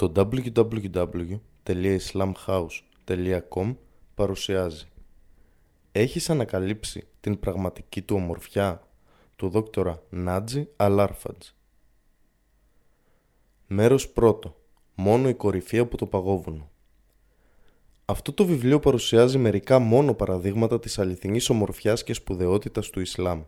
Το www.islamhouse.com παρουσιάζει. Έχεις ανακαλύψει την πραγματική του ομορφιά του δόκτορα Νάτζι Αλάρφατζ. Μέρος πρώτο. Μόνο η κορυφή από το παγόβουνο Αυτό το βιβλίο παρουσιάζει μερικά μόνο παραδείγματα της αληθινής ομορφιάς και σπουδαιότητας του Ισλάμ.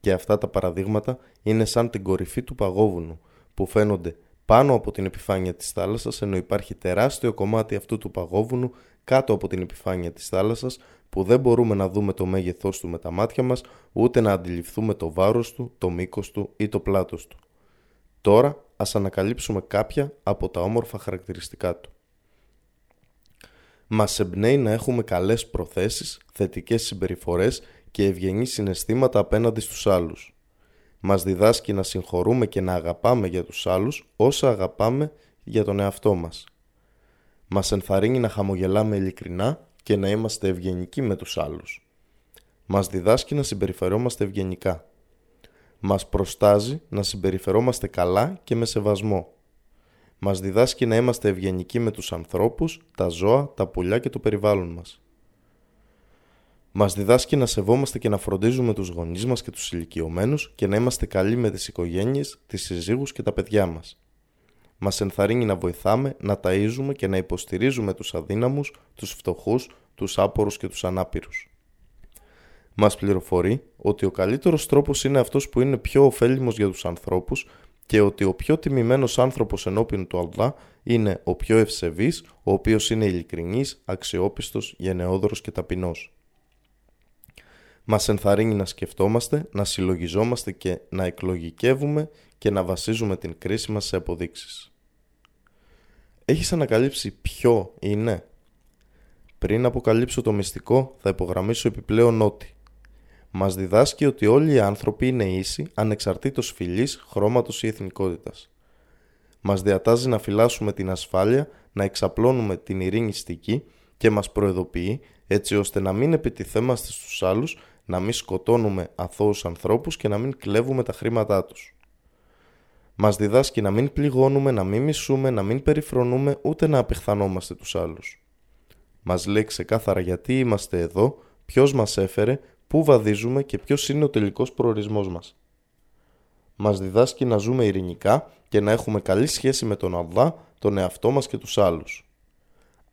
Και αυτά τα παραδείγματα είναι σαν την κορυφή του παγόβουνου που φαίνονται πάνω από την επιφάνεια της θάλασσας ενώ υπάρχει τεράστιο κομμάτι αυτού του παγόβουνου κάτω από την επιφάνεια της θάλασσας που δεν μπορούμε να δούμε το μέγεθός του με τα μάτια μας ούτε να αντιληφθούμε το βάρος του, το μήκος του ή το πλάτος του. Τώρα ας ανακαλύψουμε κάποια από τα όμορφα χαρακτηριστικά του. Μας εμπνέει να έχουμε καλές προθέσεις, θετικές συμπεριφορές και ευγενεί συναισθήματα απέναντι στους άλλους. Μας διδάσκει να συγχωρούμε και να αγαπάμε για τους άλλους όσα αγαπάμε για τον εαυτό μας. Μας ενθαρρύνει να χαμογελάμε ειλικρινά και να είμαστε ευγενικοί με τους άλλους. Μας διδάσκει να συμπεριφερόμαστε ευγενικά. Μας προστάζει να συμπεριφερόμαστε καλά και με σεβασμό. Μας διδάσκει να είμαστε ευγενικοί με τους ανθρώπους, τα ζώα, τα πουλιά και το περιβάλλον μας. Μας διδάσκει να σεβόμαστε και να φροντίζουμε τους γονείς μας και τους ηλικιωμένους και να είμαστε καλοί με τις οικογένειες, τις συζύγους και τα παιδιά μας. Μας ενθαρρύνει να βοηθάμε, να ταΐζουμε και να υποστηρίζουμε τους αδύναμους, τους φτωχούς, τους άπορους και τους ανάπηρους. Μας πληροφορεί ότι ο καλύτερος τρόπος είναι αυτός που είναι πιο ωφέλιμος για τους ανθρώπους και ότι ο πιο τιμημένος άνθρωπος ενώπιον του Αλλά είναι ο πιο ευσεβής, ο οποίος είναι ειλικρινής, αξιόπιστος, γενναιόδωρος και ταπεινός. Μας ενθαρρύνει να σκεφτόμαστε, να συλλογιζόμαστε και να εκλογικεύουμε και να βασίζουμε την κρίση μας σε αποδείξεις. Έχεις ανακαλύψει ποιο είναι; Πριν αποκαλύψω το μυστικό θα υπογραμμίσω επιπλέον ότι μας διδάσκει ότι όλοι οι άνθρωποι είναι ίσοι ανεξαρτήτως φυλής, χρώματος ή εθνικότητας. Μας διατάζει να φυλάσσουμε την ασφάλεια, να εξαπλώνουμε την ειρήνη στική και μας προεδοποιεί έτσι ώστε να μην επιτιθέμαστε στους άλλους να μην σκοτώνουμε αθώους ανθρώπους και να μην κλέβουμε τα χρήματά τους. Μας διδάσκει να μην πληγώνουμε, να μην μισούμε, να μην περιφρονούμε, ούτε να απεχθανόμαστε τους άλλους. Μας λέει ξεκάθαρα γιατί είμαστε εδώ, ποιος μας έφερε, πού βαδίζουμε και ποιος είναι ο τελικός προορισμός μας. Μας διδάσκει να ζούμε ειρηνικά και να έχουμε καλή σχέση με τον Αλλά, τον εαυτό μας και τους άλλους.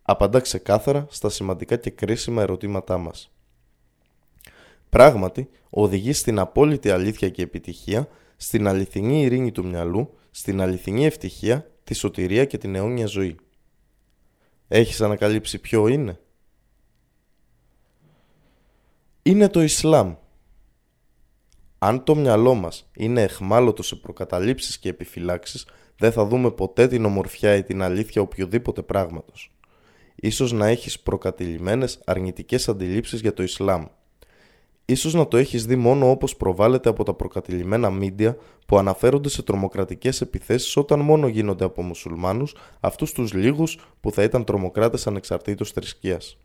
Απαντά ξεκάθαρα στα σημαντικά και κρίσιμα ερωτήματά μας. Πράγματι, οδηγεί στην απόλυτη αλήθεια και επιτυχία, στην αληθινή ειρήνη του μυαλού, στην αληθινή ευτυχία, τη σωτηρία και την αιώνια ζωή. Έχεις ανακαλύψει ποιο είναι; Είναι το Ισλάμ. Αν το μυαλό μας είναι εχμάλωτο σε προκαταλήψεις και επιφυλάξεις, δεν θα δούμε ποτέ την ομορφιά ή την αλήθεια οποιοδήποτε πράγματος. Ίσως να έχεις προκατηλημένες αρνητικές αντιλήψεις για το Ισλάμ Ίσως να το έχεις δει μόνο όπως προβάλλεται από τα προκατηλημένα μίντια που αναφέρονται σε τρομοκρατικές επιθέσεις όταν μόνο γίνονται από μουσουλμάνους, αυτούς τους λίγους που θα ήταν τρομοκράτες ανεξαρτήτως θρησκείας.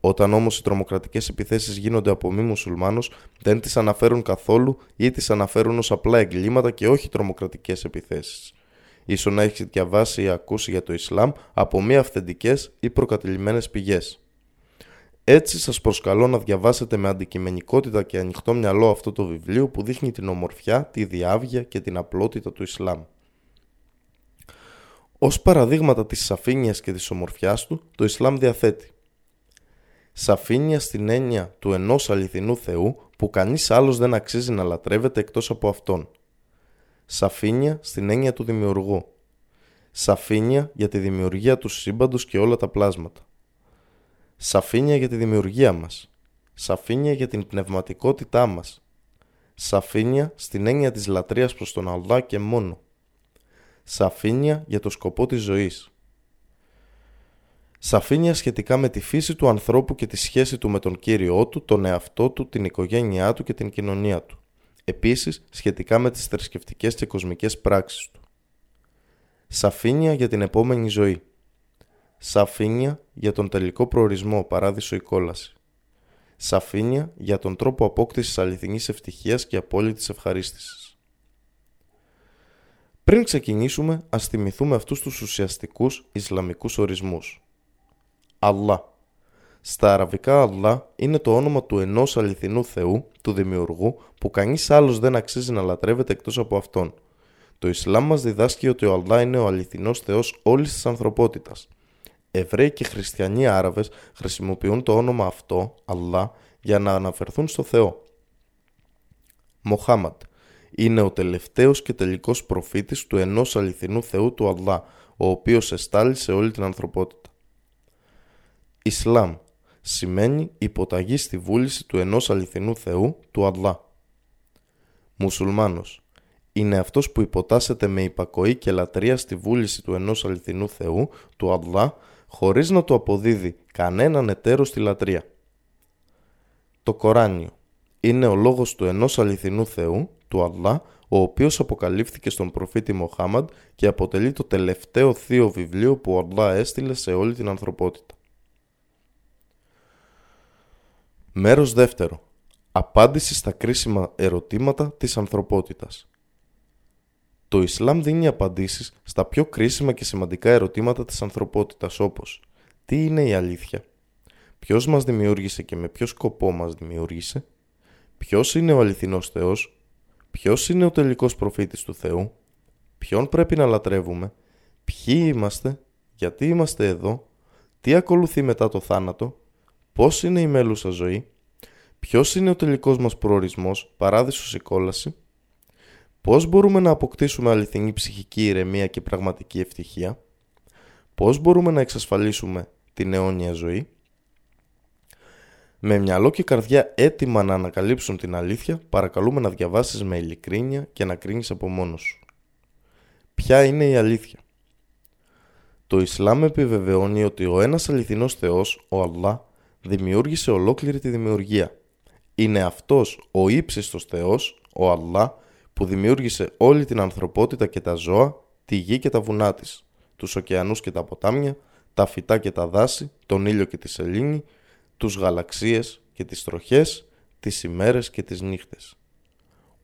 Όταν όμως οι τρομοκρατικές επιθέσεις γίνονται από μη μουσουλμάνους δεν τις αναφέρουν καθόλου ή τις αναφέρουν ως απλά εγκλήματα και όχι τρομοκρατικές επιθέσεις. Ίσως να έχεις διαβάσει ή ακούσει για το Ισλάμ από μη αυθεντικές ή προκατηλημένες πηγές. Έτσι σας προσκαλώ να διαβάσετε με αντικειμενικότητα και ανοιχτό μυαλό αυτό το βιβλίο που δείχνει την ομορφιά, τη διάβγεια και την απλότητα του Ισλάμ. Ως παραδείγματα της σαφήνειας και της ομορφιάς του, το Ισλάμ διαθέτει Σαφήνεια στην έννοια του ενός αληθινού Θεού που κανείς άλλος δεν αξίζει να λατρεύεται εκτός από Αυτόν. Σαφήνεια στην έννοια του Δημιουργού. Σαφήνεια για τη δημιουργία του σύμπαντος και όλα τα πλάσματα. Σαφήνεια για τη δημιουργία μας. Σαφήνεια για την πνευματικότητά μας. Σαφήνεια στην έννοια της λατρείας προς τον Αλλά και μόνο. Σαφήνεια για το σκοπό της ζωής. Σαφήνεια σχετικά με τη φύση του ανθρώπου και τη σχέση του με τον Κύριό του, τον εαυτό του, την οικογένειά του και την κοινωνία του. Επίσης, σχετικά με τις θρησκευτικές και κοσμικές πράξεις του. Σαφήνεια για την επόμενη ζωή. Σαφήνεια για τον τελικό προορισμό, παράδεισο η κόλαση. Σαφήνεια για τον τρόπο απόκτησης αληθινής ευτυχίας και απόλυτης ευχαρίστησης. Πριν ξεκινήσουμε, ας θυμηθούμε αυτούς τους ουσιαστικούς Ισλαμικούς ορισμούς. Allah Στα αραβικά Allah είναι το όνομα του ενός αληθινού Θεού, του Δημιουργού, που κανείς άλλος δεν αξίζει να λατρεύεται εκτός από Αυτόν. Το Ισλάμ μας διδάσκει ότι ο Allah είναι ο αληθινός Θεός όλης της ανθρωπότητας. Εβραίοι και χριστιανοί Άραβες χρησιμοποιούν το όνομα αυτό, Allah, για να αναφερθούν στο Θεό. Μοχάμαντ είναι ο τελευταίος και τελικός προφήτης του ενός αληθινού Θεού του Αλλά, ο οποίος εστάλει σε όλη την ανθρωπότητα. Ισλάμ σημαίνει υποταγή στη βούληση του ενός αληθινού Θεού του Αλλά. Μουσουλμάνος είναι αυτός που υποτάσσεται με υπακοή και λατρεία στη βούληση του ενός αληθινού Θεού του Αλλά χωρίς να του αποδίδει κανέναν εταίρο στη λατρεία. Το Κοράνιο είναι ο λόγος του ενός αληθινού Θεού, του Αλλά, ο οποίος αποκαλύφθηκε στον προφήτη Μοχάμαντ και αποτελεί το τελευταίο θείο βιβλίο που ο Αλλά έστειλε σε όλη την ανθρωπότητα. Μέρος δεύτερο. Απάντηση στα κρίσιμα ερωτήματα της ανθρωπότητας. Το Ισλάμ δίνει απαντήσεις στα πιο κρίσιμα και σημαντικά ερωτήματα της ανθρωπότητας όπως Τι είναι η αλήθεια, Ποιος μας δημιούργησε και με ποιο σκοπό μας δημιούργησε, Ποιος είναι ο αληθινός Θεός, Ποιος είναι ο τελικός προφήτης του Θεού, Ποιον πρέπει να λατρεύουμε, Ποιοι είμαστε, Γιατί είμαστε εδώ, Τι ακολουθεί μετά το θάνατο, Πώς είναι η μέλουσα ζωή, Ποιος είναι ο τελικός μας προορισμός, παράδεισος ή κόλαση, Πώς μπορούμε να αποκτήσουμε αληθινή ψυχική ηρεμία και πραγματική ευτυχία, Πώς μπορούμε να εξασφαλίσουμε την αιώνια ζωή, με μυαλό και καρδιά έτοιμα να ανακαλύψουν την αλήθεια, παρακαλούμε να διαβάσεις με ειλικρίνεια και να κρίνεις από μόνος σου. Ποια είναι η αλήθεια; Το Ισλάμ επιβεβαιώνει ότι ο ένας αληθινός Θεός, ο Αλλά, δημιούργησε ολόκληρη τη δημιουργία. Είναι αυτός ο ύψιστος Θεός, ο Αλλά, που δημιούργησε όλη την ανθρωπότητα και τα ζώα, τη γη και τα βουνά της, τους ωκεανούς και τα ποτάμια, τα φυτά και τα δάση, τον ήλιο και τη σελήνη, τους γαλαξίες και τις τροχές, τις ημέρες και τις νύχτες.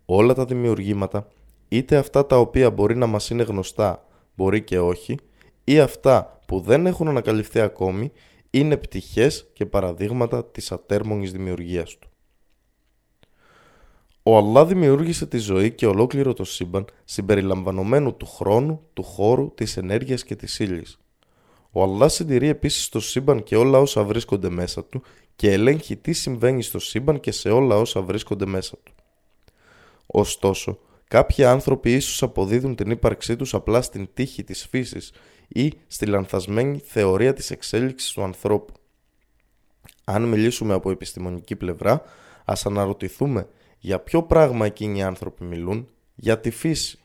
Όλα τα δημιουργήματα, είτε αυτά τα οποία μπορεί να μας είναι γνωστά, μπορεί και όχι, ή αυτά που δεν έχουν ανακαλυφθεί ακόμη, είναι πτυχές και παραδείγματα της ατέρμονης δημιουργίας του. Ο Αλλά δημιούργησε τη ζωή και ολόκληρο το σύμπαν συμπεριλαμβανομένου του χρόνου, του χώρου, της ενέργειας και της ύλης. Ο Αλλά συντηρεί επίσης το σύμπαν και όλα όσα βρίσκονται μέσα του και ελέγχει τι συμβαίνει στο σύμπαν και σε όλα όσα βρίσκονται μέσα του. Ωστόσο, κάποιοι άνθρωποι ίσως αποδίδουν την ύπαρξή τους απλά στην τύχη της φύσης ή στη λανθασμένη θεωρία της εξέλιξης του ανθρώπου. Αν μιλήσουμε από επιστημονική πλευρά, ας αναρωτηθούμε για ποιο πράγμα εκείνοι οι άνθρωποι μιλούν, για τη φύση.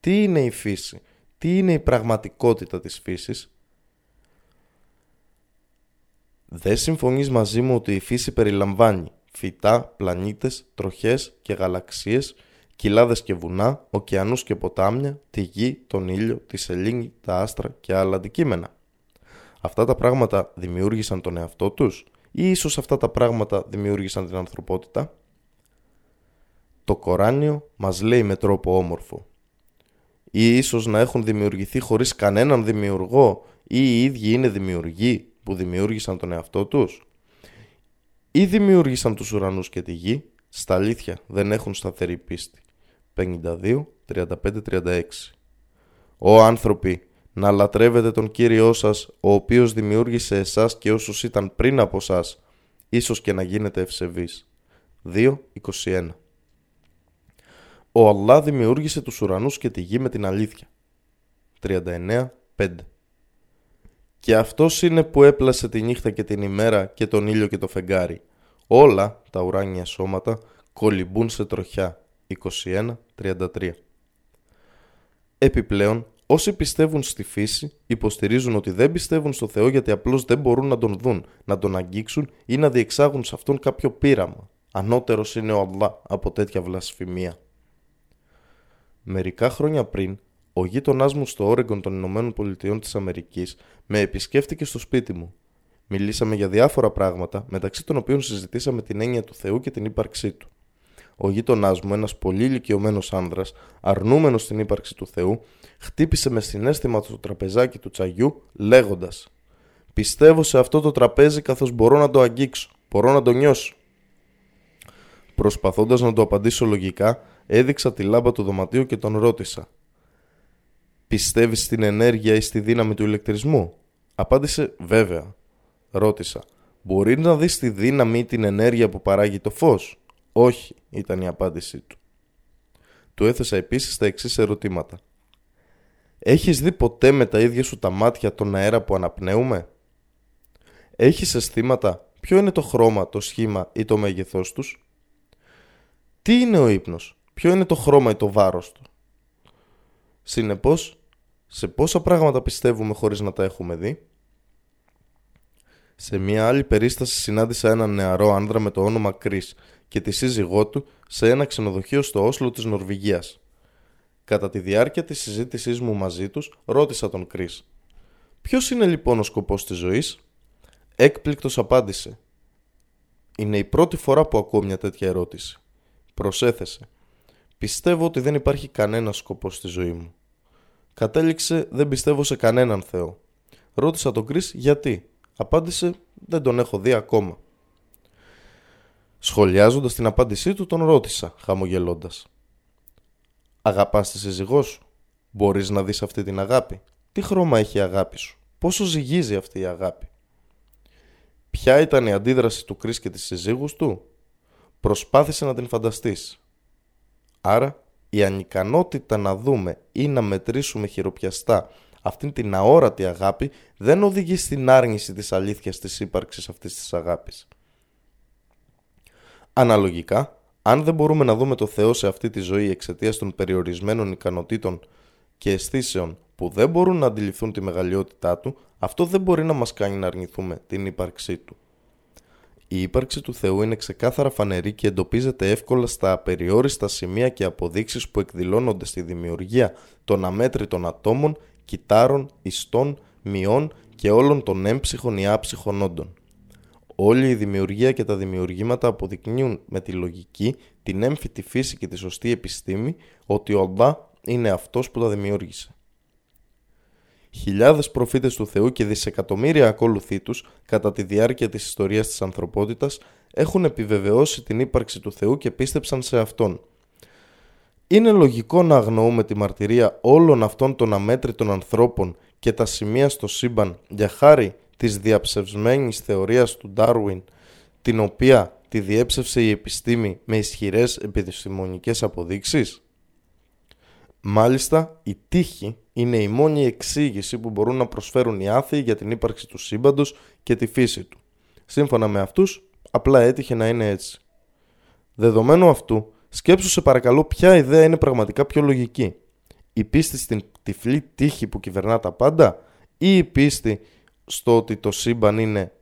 Τι είναι η φύση, τι είναι η πραγματικότητα της φύσης; Δεν συμφωνείς μαζί μου ότι η φύση περιλαμβάνει φυτά, πλανήτες, τροχές και γαλαξίες, κοιλάδες και βουνά, ωκεανούς και ποτάμια, τη γη, τον ήλιο, τη σελήνη, τα άστρα και άλλα αντικείμενα. Αυτά τα πράγματα δημιούργησαν τον εαυτό τους ή ίσως αυτά τα πράγματα δημιούργησαν την ανθρωπότητα; Το Κοράνιο μας λέει με τρόπο όμορφο. Ή ίσως να έχουν δημιουργηθεί χωρίς κανέναν δημιουργό ή οι ίδιοι είναι δημιουργοί που δημιούργησαν τον εαυτό τους; Ή δημιούργησαν τους ουρανούς και τη γη, στα αλήθεια δεν έχουν σταθερή πίστη. 52, 35-36 Ω άνθρωποι, να λατρεύετε τον Κύριό σας, ο οποίος δημιούργησε εσάς και όσους ήταν πριν από σας, ίσως και να γίνετε ευσεβείς. 2.21 Ο Αλλά δημιούργησε τους ουρανούς και τη γη με την αλήθεια. 39.5 Και αυτός είναι που έπλασε τη νύχτα και την ημέρα και τον ήλιο και το φεγγάρι. Όλα τα ουράνια σώματα κολυμπούν σε τροχιά. 21.33 Επιπλέον, όσοι πιστεύουν στη φύση υποστηρίζουν ότι δεν πιστεύουν στο Θεό γιατί απλώς δεν μπορούν να τον δουν, να τον αγγίξουν ή να διεξάγουν σε αυτόν κάποιο πείραμα. Ανώτερος είναι ο Αλλά από τέτοια βλασφημία. Μερικά χρόνια πριν, ο γείτονάς μου στο Όρεγκον των Ηνωμένων Πολιτειών της Αμερικής με επισκέφτηκε στο σπίτι μου. Μιλήσαμε για διάφορα πράγματα, μεταξύ των οποίων συζητήσαμε την έννοια του Θεού και την ύπαρξή του. ο γείτονάς μου, ένας πολύ ηλικιωμένος άνδρας, αρνούμενος στην ύπαρξη του Θεού, χτύπησε με συνέστημα το τραπεζάκι του τσαγιού, λέγοντας: Πιστεύω σε αυτό το τραπέζι καθώς μπορώ να το αγγίξω, μπορώ να το νιώσω. Προσπαθώντας να το απαντήσω λογικά, έδειξα τη λάμπα του δωματίου και τον ρώτησα: Πιστεύεις στην ενέργεια ή στη δύναμη του ηλεκτρισμού; Απάντησε: Βέβαια. Ρώτησα: Μπορεί να δεις τη δύναμη ή την ενέργεια που παράγει το φως; Όχι, ήταν η απάντησή του. Του έθεσα επίσης τα εξής ερωτήματα. Έχεις δει ποτέ με τα ίδια σου τα μάτια τον αέρα που αναπνέουμε; Έχεις αισθήματα ποιο είναι το χρώμα, το σχήμα ή το μέγεθός τους; Τι είναι ο ύπνος, ποιο είναι το χρώμα ή το βάρος του; Συνεπώς, σε πόσα πράγματα πιστεύουμε χωρίς να τα έχουμε δει; Σε μια άλλη περίσταση συνάντησα έναν νεαρό άνδρα με το όνομα Κρίς και τη σύζυγό του σε ένα ξενοδοχείο στο Όσλο της Νορβηγίας. Κατά τη διάρκεια της συζήτησής μου μαζί τους, ρώτησα τον Κρίς. «Ποιος είναι λοιπόν ο σκοπός της ζωής» Έκπληκτος απάντησε. «Είναι η πρώτη φορά που ακούω μια τέτοια ερώτηση». Προσέθεσε. «Πιστεύω ότι δεν υπάρχει κανένα σκοπός στη ζωή μου». Κατέληξε «Δεν πιστεύω σε κανέναν Θεό». Ρώτησα τον Κρίς γιατί. Απάντησε «Δεν τον έχω δει ακόμα». Σχολιάζοντας την απάντησή του τον ρώτησα χαμογελώντας «Αγαπάς τη σύζυγό σου, μπορείς να δεις αυτή την αγάπη, τι χρώμα έχει η αγάπη σου, πόσο ζυγίζει αυτή η αγάπη». Ποια ήταν η αντίδραση του Κρίς και της σύζυγους του, προσπάθησε να την φανταστείς. Άρα η ανικανότητα να δούμε ή να μετρήσουμε χειροπιαστά αυτήν την αόρατη αγάπη δεν οδηγεί στην άρνηση της αλήθειας της ύπαρξης αυτής της αγάπης. Αναλογικά, αν δεν μπορούμε να δούμε το Θεό σε αυτή τη ζωή εξαιτίας των περιορισμένων ικανοτήτων και αισθήσεων που δεν μπορούν να αντιληφθούν τη μεγαλειότητά του, αυτό δεν μπορεί να μας κάνει να αρνηθούμε την ύπαρξή του. Η ύπαρξη του Θεού είναι ξεκάθαρα φανερή και εντοπίζεται εύκολα στα απεριόριστα σημεία και αποδείξεις που εκδηλώνονται στη δημιουργία των αμέτρητων ατόμων κυτάρων, ιστών, μειών και όλων των έμψυχων ή άψυχων όντων. Όλη η δημιουργία και τα δημιουργήματα αποδεικνύουν με τη λογική, την έμφυτη φύση και τη σωστή επιστήμη ότι ο Αλμπά είναι αυτός που τα δημιούργησε. Χιλιάδες προφήτες του Θεού και δισεκατομμύρια ακολουθοί τους κατά τη διάρκεια της ιστορίας της ανθρωπότητας έχουν επιβεβαιώσει την ύπαρξη του Θεού και πίστεψαν σε Αυτόν, είναι λογικό να αγνοούμε τη μαρτυρία όλων αυτών των αμέτρητων ανθρώπων και τα σημεία στο σύμπαν για χάρη της διαψευσμένης θεωρίας του Ντάρουιν, την οποία τη διέψευσε η επιστήμη με ισχυρές επιστημονικές αποδείξεις; Μάλιστα, η τύχη είναι η μόνη εξήγηση που μπορούν να προσφέρουν οι άθεοι για την ύπαρξη του σύμπαντος και τη φύση του. Σύμφωνα με αυτούς, απλά έτυχε να είναι έτσι. Δεδομένου αυτού, Σκέψου σε παρακαλώ ποια ιδέα είναι πραγματικά πιο λογική. Η πίστη στην τυφλή τύχη που κυβερνά τα πάντα ή η πίστη στο ότι το σύμπαν είναι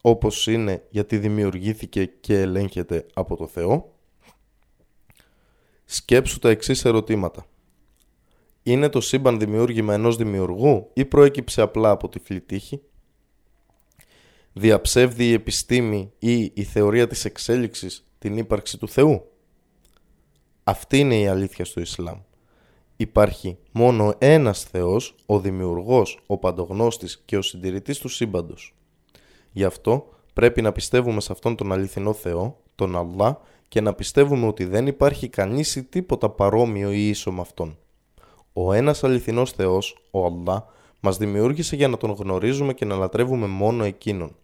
όπως είναι γιατί δημιουργήθηκε και ελέγχεται από το Θεό; Σκέψου τα εξής ερωτήματα. Είναι το σύμπαν δημιούργημα ενός δημιουργού ή προέκυψε απλά από τυφλή τύχη. Διαψεύδει η επιστήμη ή η θεωρία της εξέλιξης την ύπαρξη του Θεού; Αυτή είναι η αλήθεια στο Ισλάμ. Υπάρχει μόνο ένας Θεός, ο Δημιουργός, ο Παντογνώστης και ο Συντηρητής του σύμπαντος. Γι' αυτό πρέπει να πιστεύουμε σε αυτόν τον αληθινό Θεό, τον Αλλά, και να πιστεύουμε ότι δεν υπάρχει κανείς ή τίποτα παρόμοιο ή ίσο με Αυτόν. Ο ένας αληθινός Θεός, ο Αλλά, μας δημιούργησε για να τον γνωρίζουμε και να λατρεύουμε μόνο Εκείνον.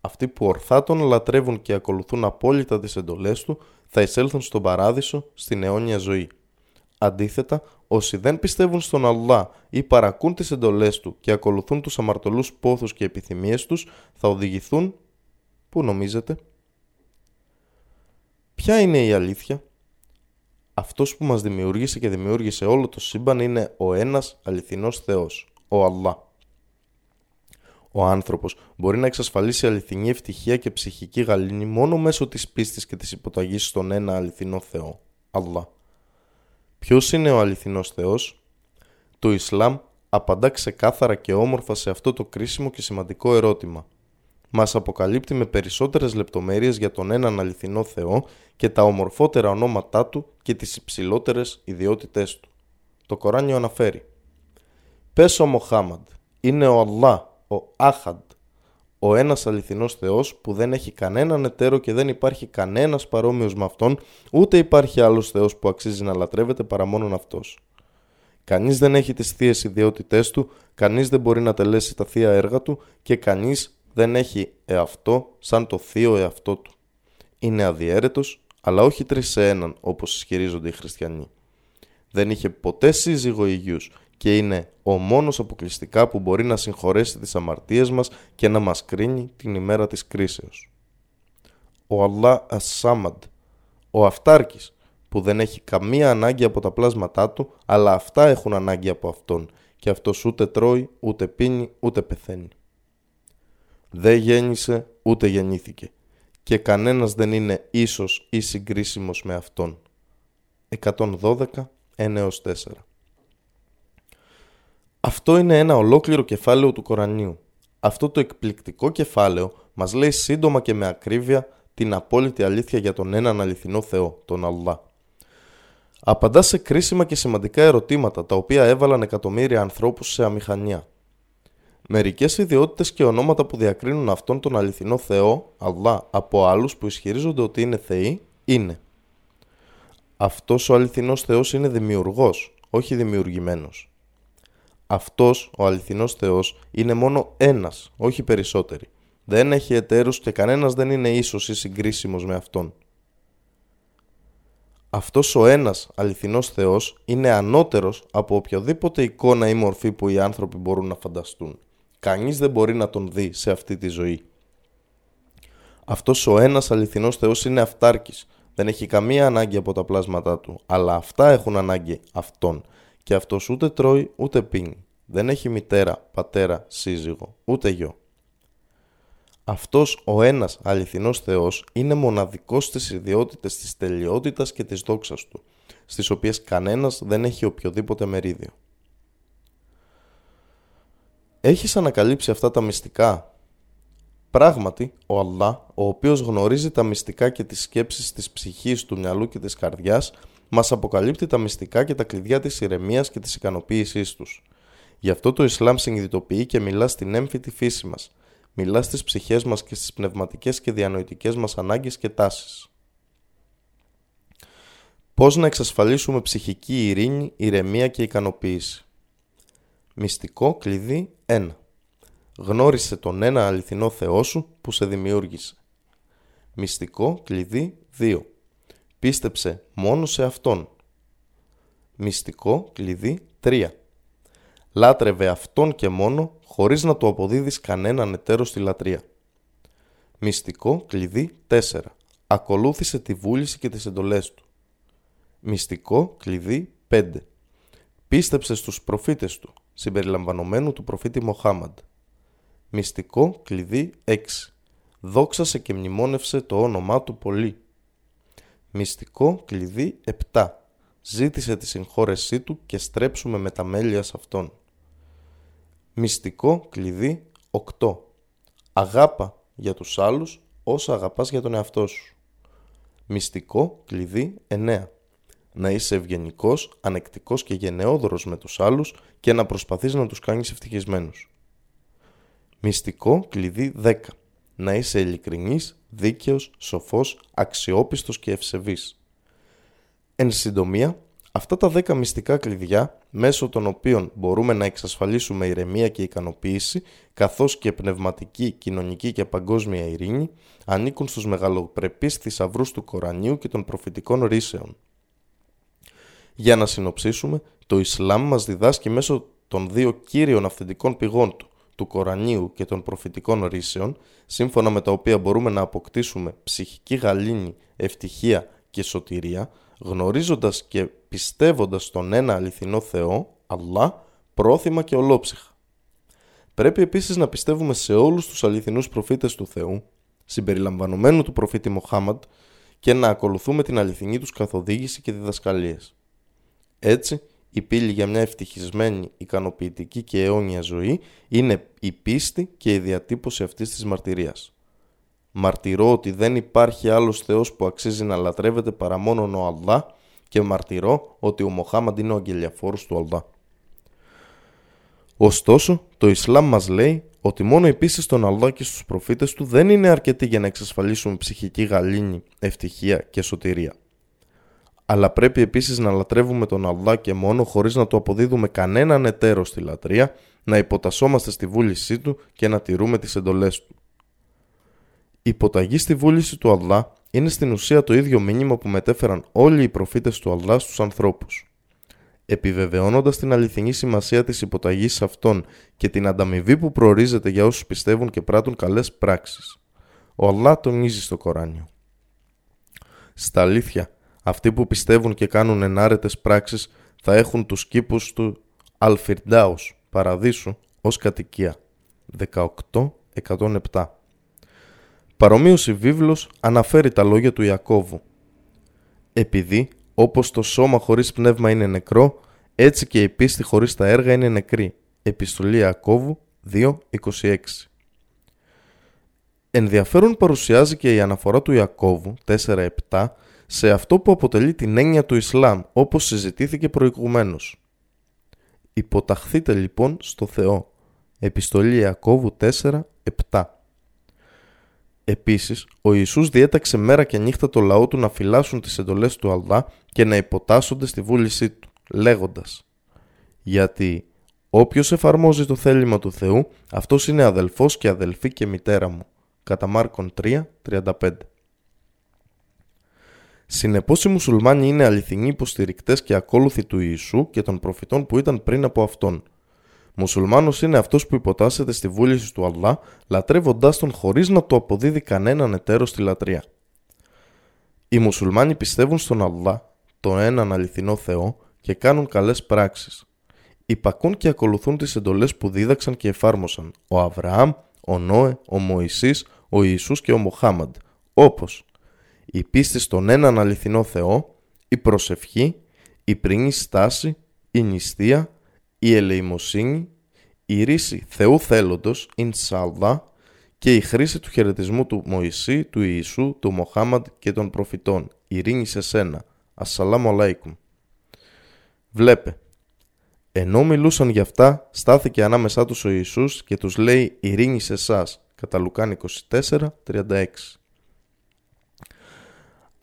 Αυτοί που ορθά τον λατρεύουν και ακολουθούν απόλυτα τις εντολές του θα εισέλθουν στον παράδεισο στην αιώνια ζωή. Αντίθετα, όσοι δεν πιστεύουν στον Αλλά ή παρακούν τις εντολές του και ακολουθούν τους αμαρτωλούς πόθους και επιθυμίες τους, θα οδηγηθούν... Πού νομίζετε; Ποια είναι η αλήθεια; Αυτός που μας δημιούργησε και δημιούργησε όλο το σύμπαν είναι ο ένας αληθινός Θεός, ο Αλλά. Ο άνθρωπος μπορεί να εξασφαλίσει αληθινή ευτυχία και ψυχική γαλήνη μόνο μέσω της πίστης και της υποταγής στον ένα αληθινό Θεό, Αλλά. Ποιος είναι ο αληθινός Θεός, Το Ισλάμ απαντά ξεκάθαρα και όμορφα σε αυτό το κρίσιμο και σημαντικό ερώτημα. Μας αποκαλύπτει με περισσότερες λεπτομέρειες για τον έναν αληθινό Θεό και τα ομορφότερα ονόματά Του και τις υψηλότερες ιδιότητές Του. Το Κοράνιο αναφέρει «Πες ο Μοχάμαντ, είναι ο Αλλά, ο Άχαντ, ο ένας αληθινός Θεός που δεν έχει κανέναν εταίρο και δεν υπάρχει κανένας παρόμοιος με Αυτόν, ούτε υπάρχει άλλος Θεός που αξίζει να λατρεύεται παρά μόνον Αυτός. Κανείς δεν έχει τις θείες ιδιότητές του, κανείς δεν μπορεί να τελέσει τα θεία έργα του και κανείς δεν έχει εαυτό σαν το θείο εαυτό του. Είναι αδιέρετος, αλλά όχι τρεις σε έναν όπως ισχυρίζονται οι χριστιανοί. Δεν είχε ποτέ σύζυγο υγιούς και είναι ο μόνος αποκλειστικά που μπορεί να συγχωρέσει τις αμαρτίες μας και να μας κρίνει την ημέρα της κρίσεως. Ο Αλλά Ασάμαντ, ο Αυτάρκης, που δεν έχει καμία ανάγκη από τα πλάσματά του, αλλά αυτά έχουν ανάγκη από αυτόν και αυτός ούτε τρώει, ούτε πίνει, ούτε πεθαίνει. Δεν γέννησε, ούτε γεννήθηκε και κανένας δεν είναι ίσος ή συγκρίσιμος με αυτόν. 112, 1 4 Αυτό είναι ένα ολόκληρο κεφάλαιο του Κορανίου. Αυτό το εκπληκτικό κεφάλαιο μας λέει σύντομα και με ακρίβεια την απόλυτη αλήθεια για τον έναν αληθινό Θεό, τον Αλλά. Απαντά σε κρίσιμα και σημαντικά ερωτήματα τα οποία έβαλαν εκατομμύρια ανθρώπους σε αμηχανία. Μερικές ιδιότητες και ονόματα που διακρίνουν αυτόν τον αληθινό Θεό, Αλλά, από άλλους που ισχυρίζονται ότι είναι Θεοί, είναι Αυτός ο αληθινός Θεός είναι δημιουργός, όχι δημιουργημένος. Αυτός ο αληθινός Θεός είναι μόνο ένας, όχι περισσότεροι. Δεν έχει εταίρους και κανένας δεν είναι ίσος ή συγκρίσιμος με Αυτόν. Αυτός ο ένας αληθινός Θεός είναι ανώτερος από οποιοδήποτε εικόνα ή μορφή που οι άνθρωποι μπορούν να φανταστούν. Κανείς δεν μπορεί να τον δει σε αυτή τη ζωή. Αυτός ο ένας αληθινός Θεός είναι αυτάρκης. Δεν έχει καμία ανάγκη από τα πλάσματά του, αλλά αυτά έχουν ανάγκη αυτόν. Και αυτός ούτε τρώει ούτε πίνει. Δεν έχει μητέρα, πατέρα, σύζυγο, ούτε γιο. Αυτός ο ένας αληθινός Θεός είναι μοναδικός στις ιδιότητες της τελειότητας και της δόξας Του, στις οποίες κανένας δεν έχει οποιοδήποτε μερίδιο. Έχεις ανακαλύψει αυτά τα μυστικά; Πράγματι, ο Αλλά, ο οποίος γνωρίζει τα μυστικά και τις σκέψεις της ψυχής, του μυαλού και της καρδιάς, μας αποκαλύπτει τα μυστικά και τα κλειδιά της ηρεμίας και της ικανοποίησής τους. Γι' αυτό το Ισλάμ συνειδητοποιεί και μιλά στην έμφυτη φύση μας – μιλά στις ψυχές μας και στις πνευματικές και διανοητικές μας ανάγκες και τάσεις. Πώς να εξασφαλίσουμε ψυχική ειρήνη, ηρεμία και ικανοποίηση. Μυστικό κλειδί 1. Γνώρισε τον ένα αληθινό Θεό σου που σε δημιούργησε. Μυστικό κλειδί 2. Πίστεψε μόνο σε Αυτόν. Μυστικό κλειδί 3. Λάτρευε Αυτόν και μόνο χωρίς να του αποδίδεις κανέναν εταίρο στη λατρεία. Μυστικό κλειδί 4. Ακολούθησε τη βούληση και τις εντολές του. Μυστικό κλειδί 5. Πίστεψε στους προφήτες του, συμπεριλαμβανομένου του προφήτη Μοχάμαντ. Μυστικό κλειδί 6. Δόξασε και μνημόνευσε το όνομά του πολύ. Μυστικό κλειδί 7. Ζήτησε τη συγχώρεσή του και στρέψουμε με τα μέλια σε αυτόν. Μυστικό κλειδί 8. Αγάπα για τους άλλους όσα αγαπάς για τον εαυτό σου. Μυστικό κλειδί 9. Να είσαι ευγενικός, ανεκτικός και γενναιόδωρος με τους άλλους και να προσπαθείς να τους κάνεις ευτυχισμένους. Μυστικό κλειδί 10. Να είσαι ειλικρινής, δίκαιος, σοφός, αξιόπιστος και ευσεβής. Εν συντομία, Αυτά τα 10 μυστικά κλειδιά, μέσω των οποίων μπορούμε να εξασφαλίσουμε ηρεμία και ικανοποίηση, καθώς και πνευματική, κοινωνική και παγκόσμια ειρήνη, ανήκουν στους μεγαλοπρεπείς θησαυρούς του Κορανίου και των προφητικών ρήσεων. Για να συνοψίσουμε, το Ισλάμ μας διδάσκει μέσω των δύο κύριων αυθεντικών πηγών του, του Κορανίου και των προφητικών ρήσεων, σύμφωνα με τα οποία μπορούμε να αποκτήσουμε ψυχική γαλήνη, ευτυχία και σωτηρία, γνωρίζοντας και πιστεύοντας τον ένα αληθινό Θεό, αλλά πρόθυμα και ολόψυχα. Πρέπει επίσης να πιστεύουμε σε όλους τους αληθινούς προφήτες του Θεού, συμπεριλαμβανομένου του προφήτη Μοχάμαντ, και να ακολουθούμε την αληθινή τους καθοδήγηση και διδασκαλίες. Έτσι, η πύλη για μια ευτυχισμένη, ικανοποιητική και αιώνια ζωή είναι η πίστη και η διατύπωση αυτής της μαρτυρίας. Μαρτυρώ ότι δεν υπάρχει άλλος Θεός που αξίζει να λατρεύεται παρά μόνον ο Αλλά και μαρτυρώ ότι ο Μοχάμαντ είναι ο αγγελιαφόρος του Αλλά. Ωστόσο, το Ισλάμ μας λέει ότι μόνο η πίστη στον Αλλά και στους προφήτες του δεν είναι αρκετή για να εξασφαλίσουμε ψυχική γαλήνη, ευτυχία και σωτηρία. Αλλά πρέπει επίσης να λατρεύουμε τον Αλλά και μόνο χωρίς να του αποδίδουμε κανέναν εταίρο στη λατρεία, να υποτασσόμαστε στη βούλησή του και να τηρούμε τις εντολές του. Η υποταγή στη βούληση του Αλλά είναι στην ουσία το ίδιο μήνυμα που μετέφεραν όλοι οι προφήτες του Αλλά στους ανθρώπους. Επιβεβαιώνοντας την αληθινή σημασία της υποταγής σε αυτόν και την ανταμοιβή που προορίζεται για όσους πιστεύουν και πράττουν καλές πράξεις. Ο Αλλά τονίζει στο Κοράνιο. Στα αλήθεια, αυτοί που πιστεύουν και κάνουν ενάρετες πράξεις θα έχουν τους κήπους του Αλφιρντάους, παραδείσου, ως κατοικία. 18-107 Παρομοίως η βίβλος αναφέρει τα λόγια του Ιακώβου. Επειδή, όπως το σώμα χωρίς πνεύμα είναι νεκρό, έτσι και η πίστη χωρίς τα έργα είναι νεκρή. Επιστολή Ιακώβου 2.26 Ενδιαφέρον παρουσιάζει και η αναφορά του Ιακώβου 4.7 σε αυτό που αποτελεί την έννοια του Ισλάμ όπως συζητήθηκε προηγουμένως. Υποταχθείτε λοιπόν στο Θεό. Επιστολή Ιακώβου 4.7 Επίσης, ο Ιησούς διέταξε μέρα και νύχτα το λαό του να φυλάσσουν τις εντολές του Αλδά και να υποτάσσονται στη βούλησή του, λέγοντας «Γιατί όποιος εφαρμόζει το θέλημα του Θεού, αυτός είναι αδελφός και αδελφή και μητέρα μου». Κατά Μάρκον 3, 35. Συνεπώς οι μουσουλμάνοι είναι αληθινοί υποστηρικτές και ακόλουθοι του Ιησού και των προφητών που ήταν πριν από αυτόν – Μουσουλμάνος είναι αυτός που υποτάσσεται στη βούληση του Αλλά, λατρεύοντάς τον χωρίς να του αποδίδει κανέναν εταίρος στη λατρεία. Οι μουσουλμάνοι πιστεύουν στον Αλλά, τον έναν αληθινό Θεό και κάνουν καλές πράξεις. Υπακούν και ακολουθούν τις εντολές που δίδαξαν και εφάρμοσαν ο Αβραάμ, ο Νόε, ο Μωυσής, ο Ιησούς και ο Μοχάμαντ, όπως η πίστη στον έναν αληθινό Θεό, η προσευχή, η πρινή στάση, η νηστεία, η ελεημοσύνη, η ρίση Θεού θέλοντος, Ινσάλδα, και η χρήση του χαιρετισμού του Μωυσή, του Ιησού, του Μοχάμαντ και των προφητών. Ειρήνη σε σένα. Ασσαλάμου αλάικουμ. Βλέπε. Ενώ μιλούσαν γι' αυτά, στάθηκε ανάμεσά τους ο Ιησούς και τους λέει «Ειρήνη σε εσάς». Κατά Λουκάν 24, 36.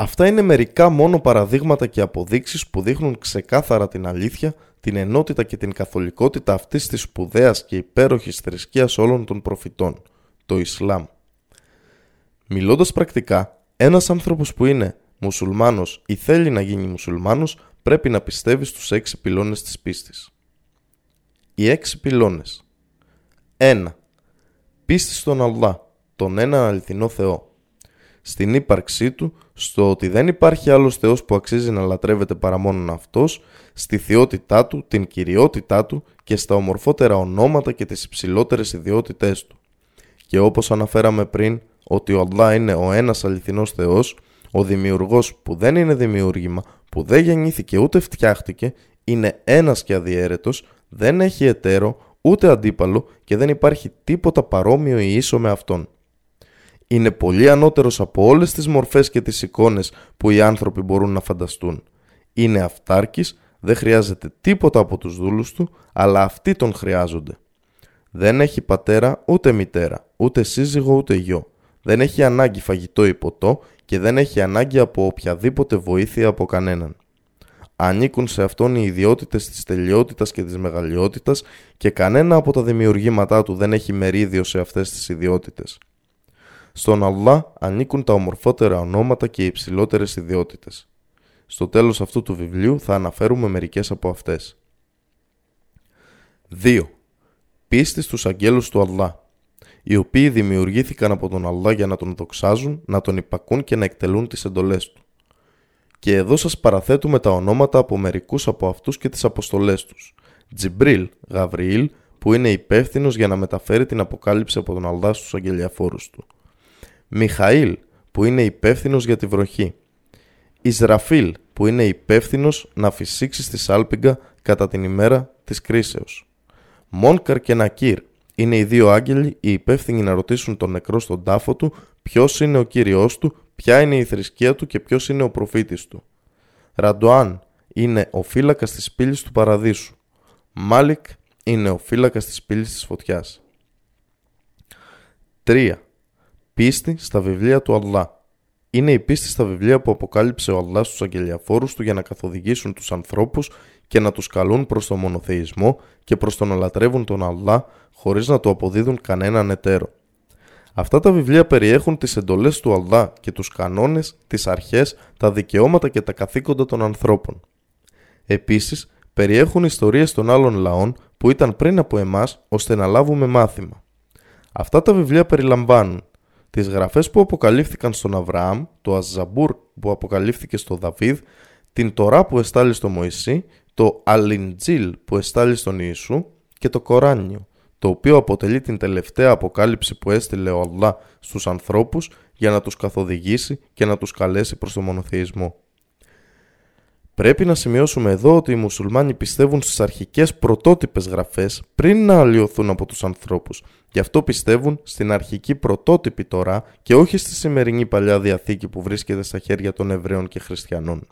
Αυτά είναι μερικά μόνο παραδείγματα και αποδείξεις που δείχνουν ξεκάθαρα την αλήθεια την ενότητα και την καθολικότητα αυτής της σπουδαίας και υπέροχης θρησκείας όλων των προφητών, το Ισλάμ. Μιλώντας πρακτικά, ένας άνθρωπος που είναι μουσουλμάνος ή θέλει να γίνει μουσουλμάνος πρέπει να πιστεύει στους έξι πυλώνες της πίστης. Οι έξι πυλώνες 1. Πίστη στον Αλλά, τον ένα αληθινό Θεό στην ύπαρξή του, στο ότι δεν υπάρχει άλλος Θεός που αξίζει να λατρεύεται παρά μόνον Αυτός, στη θεότητά Του, την κυριότητά Του και στα ομορφότερα ονόματα και τις υψηλότερες ιδιότητές Του. Και όπως αναφέραμε πριν, ότι ο Αλλά είναι ο ένας αληθινός Θεός, ο δημιουργός που δεν είναι δημιούργημα, που δεν γεννήθηκε ούτε φτιάχτηκε, είναι ένας και αδιέρετος, δεν έχει εταίρο, ούτε αντίπαλο και δεν υπάρχει τίποτα παρόμοιο ή ίσο με αυτόν είναι πολύ ανώτερος από όλες τις μορφές και τις εικόνες που οι άνθρωποι μπορούν να φανταστούν. Είναι αυτάρκης, δεν χρειάζεται τίποτα από τους δούλους του, αλλά αυτοί τον χρειάζονται. Δεν έχει πατέρα ούτε μητέρα, ούτε σύζυγο ούτε γιο. Δεν έχει ανάγκη φαγητό ή ποτό και δεν έχει ανάγκη από οποιαδήποτε βοήθεια από κανέναν. Ανήκουν σε αυτόν οι ιδιότητες της τελειότητας και της μεγαλειότητας και κανένα από τα δημιουργήματά του δεν έχει μερίδιο σε αυτές τις ιδιότητες. Στον Αλλά ανήκουν τα ομορφότερα ονόματα και οι υψηλότερες ιδιότητες. Στο τέλος αυτού του βιβλίου θα αναφέρουμε μερικές από αυτές. 2. Πίστη στους αγγέλους του Αλλά, οι οποίοι δημιουργήθηκαν από τον Αλλά για να τον δοξάζουν, να τον υπακούν και να εκτελούν τις εντολές του. Και εδώ σας παραθέτουμε τα ονόματα από μερικούς από αυτούς και τις αποστολές τους. Τζιμπρίλ, Γαβριήλ, που είναι υπεύθυνος για να μεταφέρει την αποκάλυψη από τον Αλλά στους αγγελιαφόρους του. Μιχαήλ που είναι υπεύθυνος για τη βροχή. Ισραφίλ που που είναι υπεύθυνος να φυσήξει στη Σάλπιγγα κατά την ημέρα της κρίσεως. Μόνκαρ και Νακύρ είναι οι δύο άγγελοι οι υπεύθυνοι να ρωτήσουν τον νεκρό στον τάφο του ποιος είναι ο κύριός του, ποια είναι η θρησκεία του και ποιος είναι ο προφήτης του. Ραντοάν είναι ο φύλακας της πύλης του παραδείσου. Μάλικ είναι ο φύλακας της πύλης της φωτιάς. 3. Πίστη στα βιβλία του Αλλά. Είναι η πίστη στα βιβλία που αποκάλυψε ο Αλλά στους αγγελιαφόρους του για να καθοδηγήσουν τους ανθρώπους και να τους καλούν προς τον μονοθεϊσμό και προς το να λατρεύουν τον Αλλά χωρίς να του αποδίδουν κανέναν εταίρο. Αυτά τα βιβλία περιέχουν τις εντολές του Αλλά και τους κανόνες, τις αρχές, τα δικαιώματα και τα καθήκοντα των ανθρώπων. Επίσης, περιέχουν ιστορίες των άλλων λαών που ήταν πριν από εμάς ώστε να λάβουμε μάθημα. Αυτά τα βιβλία περιλαμβάνουν τις γραφές που αποκαλύφθηκαν στον Αβραάμ, το Αζαμπούρ που αποκαλύφθηκε στο Δαβίδ, την Τωρά που εστάλει στο Μωυσή, το Αλιντζίλ που εστάλει στον Ιησού και το Κοράνιο, το οποίο αποτελεί την τελευταία αποκάλυψη που έστειλε ο Αλλά στους ανθρώπους για να τους καθοδηγήσει και να τους καλέσει προς το μονοθεϊσμό. Πρέπει να σημειώσουμε εδώ ότι οι μουσουλμάνοι πιστεύουν στις αρχικές πρωτότυπες γραφές πριν να αλλοιωθούν από τους ανθρώπους. Γι' αυτό πιστεύουν στην αρχική πρωτότυπη τώρα και όχι στη σημερινή Παλιά Διαθήκη που βρίσκεται στα χέρια των Εβραίων και Χριστιανών.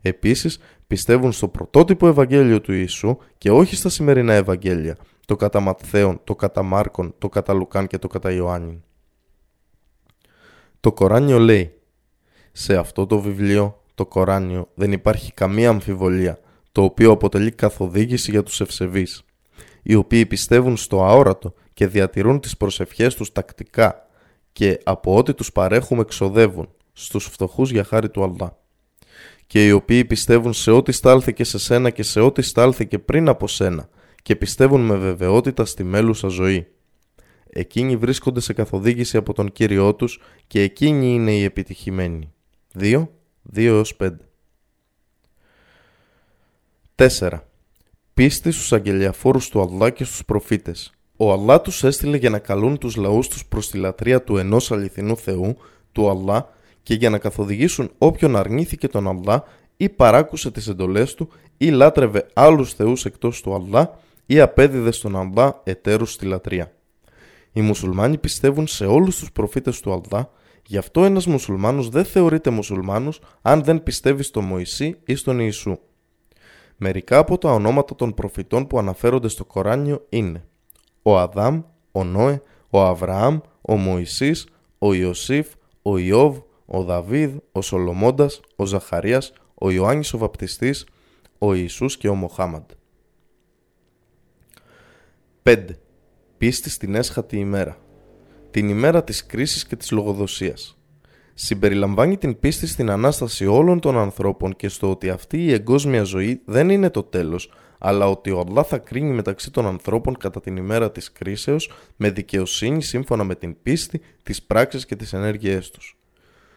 Επίσης, πιστεύουν στο πρωτότυπο Ευαγγέλιο του Ιησού και όχι στα σημερινά Ευαγγέλια, το κατά Ματθαίον, το κατά Μάρκον, το κατά Λουκάν και το κατά Ιωάννη. Το Κοράνιο λέει «Σε αυτό το βιβλίο το Κοράνιο δεν υπάρχει καμία αμφιβολία, το οποίο αποτελεί καθοδήγηση για τους ευσεβείς, οι οποίοι πιστεύουν στο αόρατο και διατηρούν τις προσευχές τους τακτικά και από ό,τι τους παρέχουμε εξοδεύουν στους φτωχούς για χάρη του Αλλά και οι οποίοι πιστεύουν σε ό,τι στάλθηκε σε σένα και σε ό,τι στάλθηκε πριν από σένα και πιστεύουν με βεβαιότητα στη μέλουσα ζωή. Εκείνοι βρίσκονται σε καθοδήγηση από τον Κύριό τους και εκείνοι είναι οι επιτυχημένοι. 2. 2 5 4. Πίστη στους αγγελιαφόρους του Αλλά και στους προφήτες. Ο Αλλά τους έστειλε για να καλούν τους λαούς τους προς τη λατρεία του ενός αληθινού Θεού, του Αλλά, και για να καθοδηγήσουν όποιον αρνήθηκε τον Αλλά ή παράκουσε τις εντολές του ή λάτρευε άλλους θεούς εκτός του Αλλά ή απέδιδε στον Αλλά εταίρους στη λατρεία. Οι μουσουλμάνοι πιστεύουν σε όλους τους προφήτες του Αλλά Γι' αυτό ένας μουσουλμάνος δεν θεωρείται μουσουλμάνος αν δεν πιστεύει στο Μωυσή ή στον Ιησού. Μερικά από τα ονόματα των προφητών που αναφέρονται στο Κοράνιο είναι ο Αδάμ, ο Νόε, ο Αβραάμ, ο Μωυσής, ο Ιωσήφ, ο Ιώβ, ο Δαβίδ, ο Σολομώντας, ο Ζαχαρίας, ο Ιωάννης ο Βαπτιστής, ο Ιησούς και ο Μοχάμαντ. 5. Πίστη στην έσχατη ημέρα την ημέρα της κρίσης και της λογοδοσίας. Συμπεριλαμβάνει την πίστη στην Ανάσταση όλων των ανθρώπων και στο ότι αυτή η εγκόσμια ζωή δεν είναι το τέλος, αλλά ότι ο Αλλά θα κρίνει μεταξύ των ανθρώπων κατά την ημέρα της κρίσεως με δικαιοσύνη σύμφωνα με την πίστη, τις πράξεις και τις ενέργειές τους.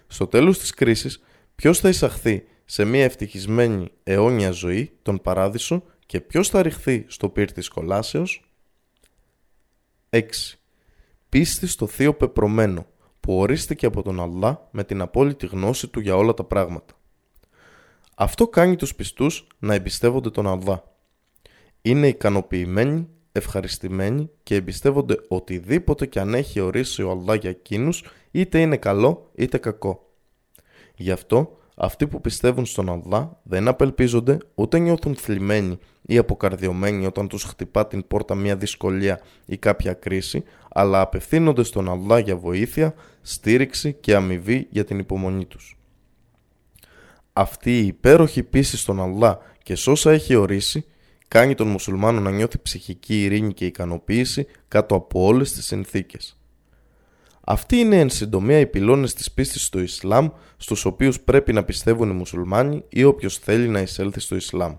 Στο τέλος της κρίσης, ποιος θα εισαχθεί σε μια ευτυχισμένη αιώνια ζωή, τον παράδεισο, και ποιος θα ρηχθεί στο πύρ της κολάσεως; 6 πίστη στο Θείο Πεπρωμένο, που ορίστηκε από τον Αλλά με την απόλυτη γνώση του για όλα τα πράγματα. Αυτό κάνει τους πιστούς να εμπιστεύονται τον Αλλά. Είναι ικανοποιημένοι, ευχαριστημένοι και εμπιστεύονται οτιδήποτε και αν έχει ορίσει ο Αλλά για εκείνους, είτε είναι καλό είτε κακό. Γι' αυτό αυτοί που πιστεύουν στον Αλλά δεν απελπίζονται ούτε νιώθουν θλιμμένοι ή αποκαρδιωμένοι όταν τους χτυπά την πόρτα μια δυσκολία ή κάποια κρίση, αλλά απευθύνονται στον Αλλά για βοήθεια, στήριξη και αμοιβή για την υπομονή τους. Αυτή η υπέροχη πίστη στον Αλλά και σ' όσα έχει ορίσει, κάνει τον μουσουλμάνο να νιώθει ψυχική ειρήνη και ικανοποίηση κάτω από όλες τις συνθήκες. Αυτοί είναι εν συντομία οι πυλώνες της πίστης στο Ισλάμ στους οποίους πρέπει να πιστεύουν οι μουσουλμάνοι ή όποιος θέλει να εισέλθει στο Ισλάμ.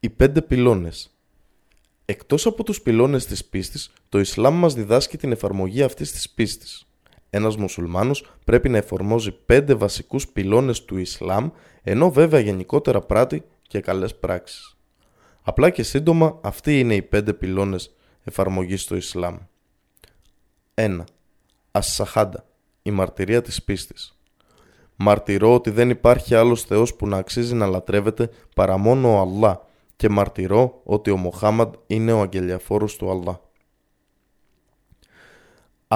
Οι πέντε πυλώνες Εκτός από τους πυλώνες της πίστης, το Ισλάμ μας διδάσκει την εφαρμογή αυτής της πίστης. Ένας μουσουλμάνος πρέπει να εφαρμόζει πέντε βασικούς πυλώνες του Ισλάμ, ενώ βέβαια γενικότερα πράττει και καλές πράξεις. Απλά και σύντομα αυτοί είναι οι πέντε πυλώνες εφαρμογής στο Ισλάμ. 1. Ασσαχάντα, η μαρτυρία της πίστης. Μαρτυρώ ότι δεν υπάρχει άλλος Θεός που να αξίζει να λατρεύεται παρά μόνο ο Αλλά και μαρτυρώ ότι ο Μοχάμαντ είναι ο αγγελιαφόρος του Αλλά.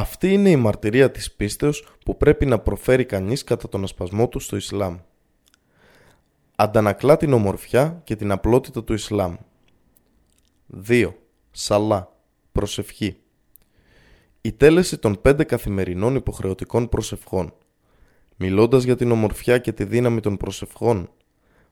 Αυτή είναι η μαρτυρία της πίστεως που πρέπει να προφέρει κανείς κατά τον ασπασμό του στο Ισλάμ. Αντανακλά την ομορφιά και την απλότητα του Ισλάμ. 2. Σαλά. Προσευχή. Η τέλεση των πέντε καθημερινών υποχρεωτικών προσευχών. Μιλώντας για την ομορφιά και τη δύναμη των προσευχών,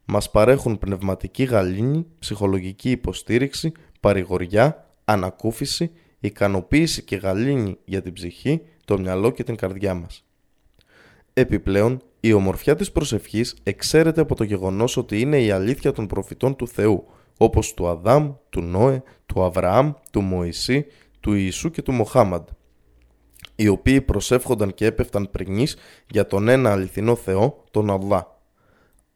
μας παρέχουν πνευματική γαλήνη, ψυχολογική υποστήριξη, παρηγοριά, ανακούφιση, ικανοποίηση και γαλήνη για την ψυχή, το μυαλό και την καρδιά μας. Επιπλέον, η ομορφιά της προσευχής εξαίρεται από το γεγονός ότι είναι η αλήθεια των προφητών του Θεού, όπως του Αδάμ, του Νόε, του Αβραάμ, του Μωυσή, του Ιησού και του Μοχάμαντ, οι οποίοι προσεύχονταν και έπεφταν πρινείς για τον ένα αληθινό Θεό, τον Αλλά.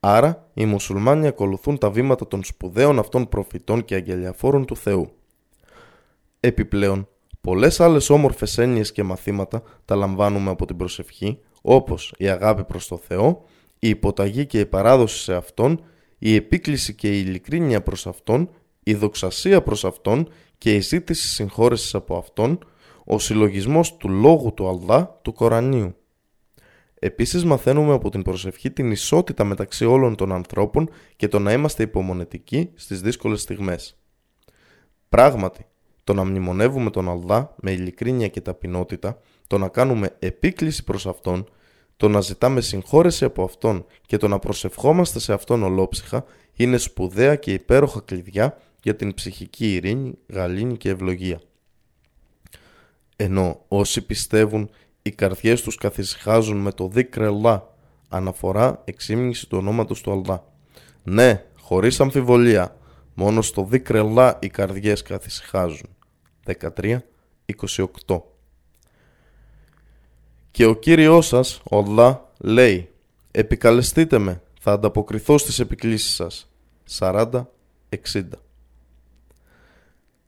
Άρα, οι μουσουλμάνοι ακολουθούν τα βήματα των σπουδαίων αυτών προφητών και αγγελιαφόρων του Θεού. Επιπλέον, πολλές άλλες όμορφες έννοιες και μαθήματα τα λαμβάνουμε από την προσευχή, όπως η αγάπη προς το Θεό, η υποταγή και η παράδοση σε Αυτόν, η επίκληση και η ειλικρίνεια προς Αυτόν, η δοξασία προς Αυτόν και η ζήτηση συγχώρεσης από Αυτόν, ο συλλογισμός του λόγου του Αλδά του Κορανίου. Επίσης μαθαίνουμε από την προσευχή την ισότητα μεταξύ όλων των ανθρώπων και το να είμαστε υπομονετικοί στις δύσκολες στιγμές. Πράγματι, το να μνημονεύουμε τον Αλδά με ειλικρίνεια και ταπεινότητα, το να κάνουμε επίκληση προς Αυτόν, το να ζητάμε συγχώρεση από Αυτόν και το να προσευχόμαστε σε Αυτόν ολόψυχα είναι σπουδαία και υπέροχα κλειδιά για την ψυχική ειρήνη, γαλήνη και ευλογία. Ενώ όσοι πιστεύουν οι καρδιές τους καθησυχάζουν με το δίκρε Λα, αναφορά εξήμνηση του ονόματος του Αλδά. Ναι, χωρίς αμφιβολία, μόνο στο δίκρε Λα οι καρδιές καθησυχάζουν. 13-28 Και ο Κύριός σας, ο Αλλά, λέει «Επικαλεστείτε με, θα ανταποκριθώ στις επικλήσεις σας». 40-60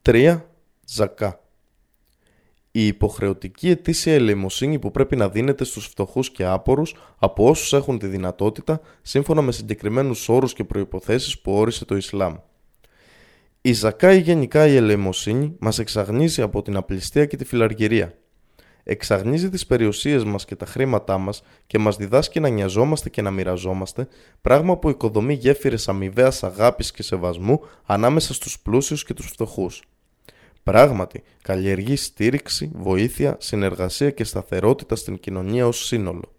3. Ζακά η υποχρεωτική ετήσια ελεημοσύνη που πρέπει να δίνεται στους φτωχούς και άπορους από όσους έχουν τη δυνατότητα σύμφωνα με συγκεκριμένους όρους και προϋποθέσεις που όρισε το Ισλάμ. Η ζακά ή γενικά η ελεημοσύνη μας εξαγνίζει από την απληστία και τη φιλαργυρία. Εξαγνίζει τις περιουσίες μας και τα χρήματά μας και μας διδάσκει να νοιαζόμαστε και να μοιραζόμαστε, πράγμα που οικοδομεί γέφυρες αμοιβαίας αγάπης και σεβασμού ανάμεσα στους πλούσιους και τους φτωχούς. Πράγματι, καλλιεργεί στήριξη, βοήθεια, συνεργασία και σταθερότητα στην κοινωνία ως σύνολο.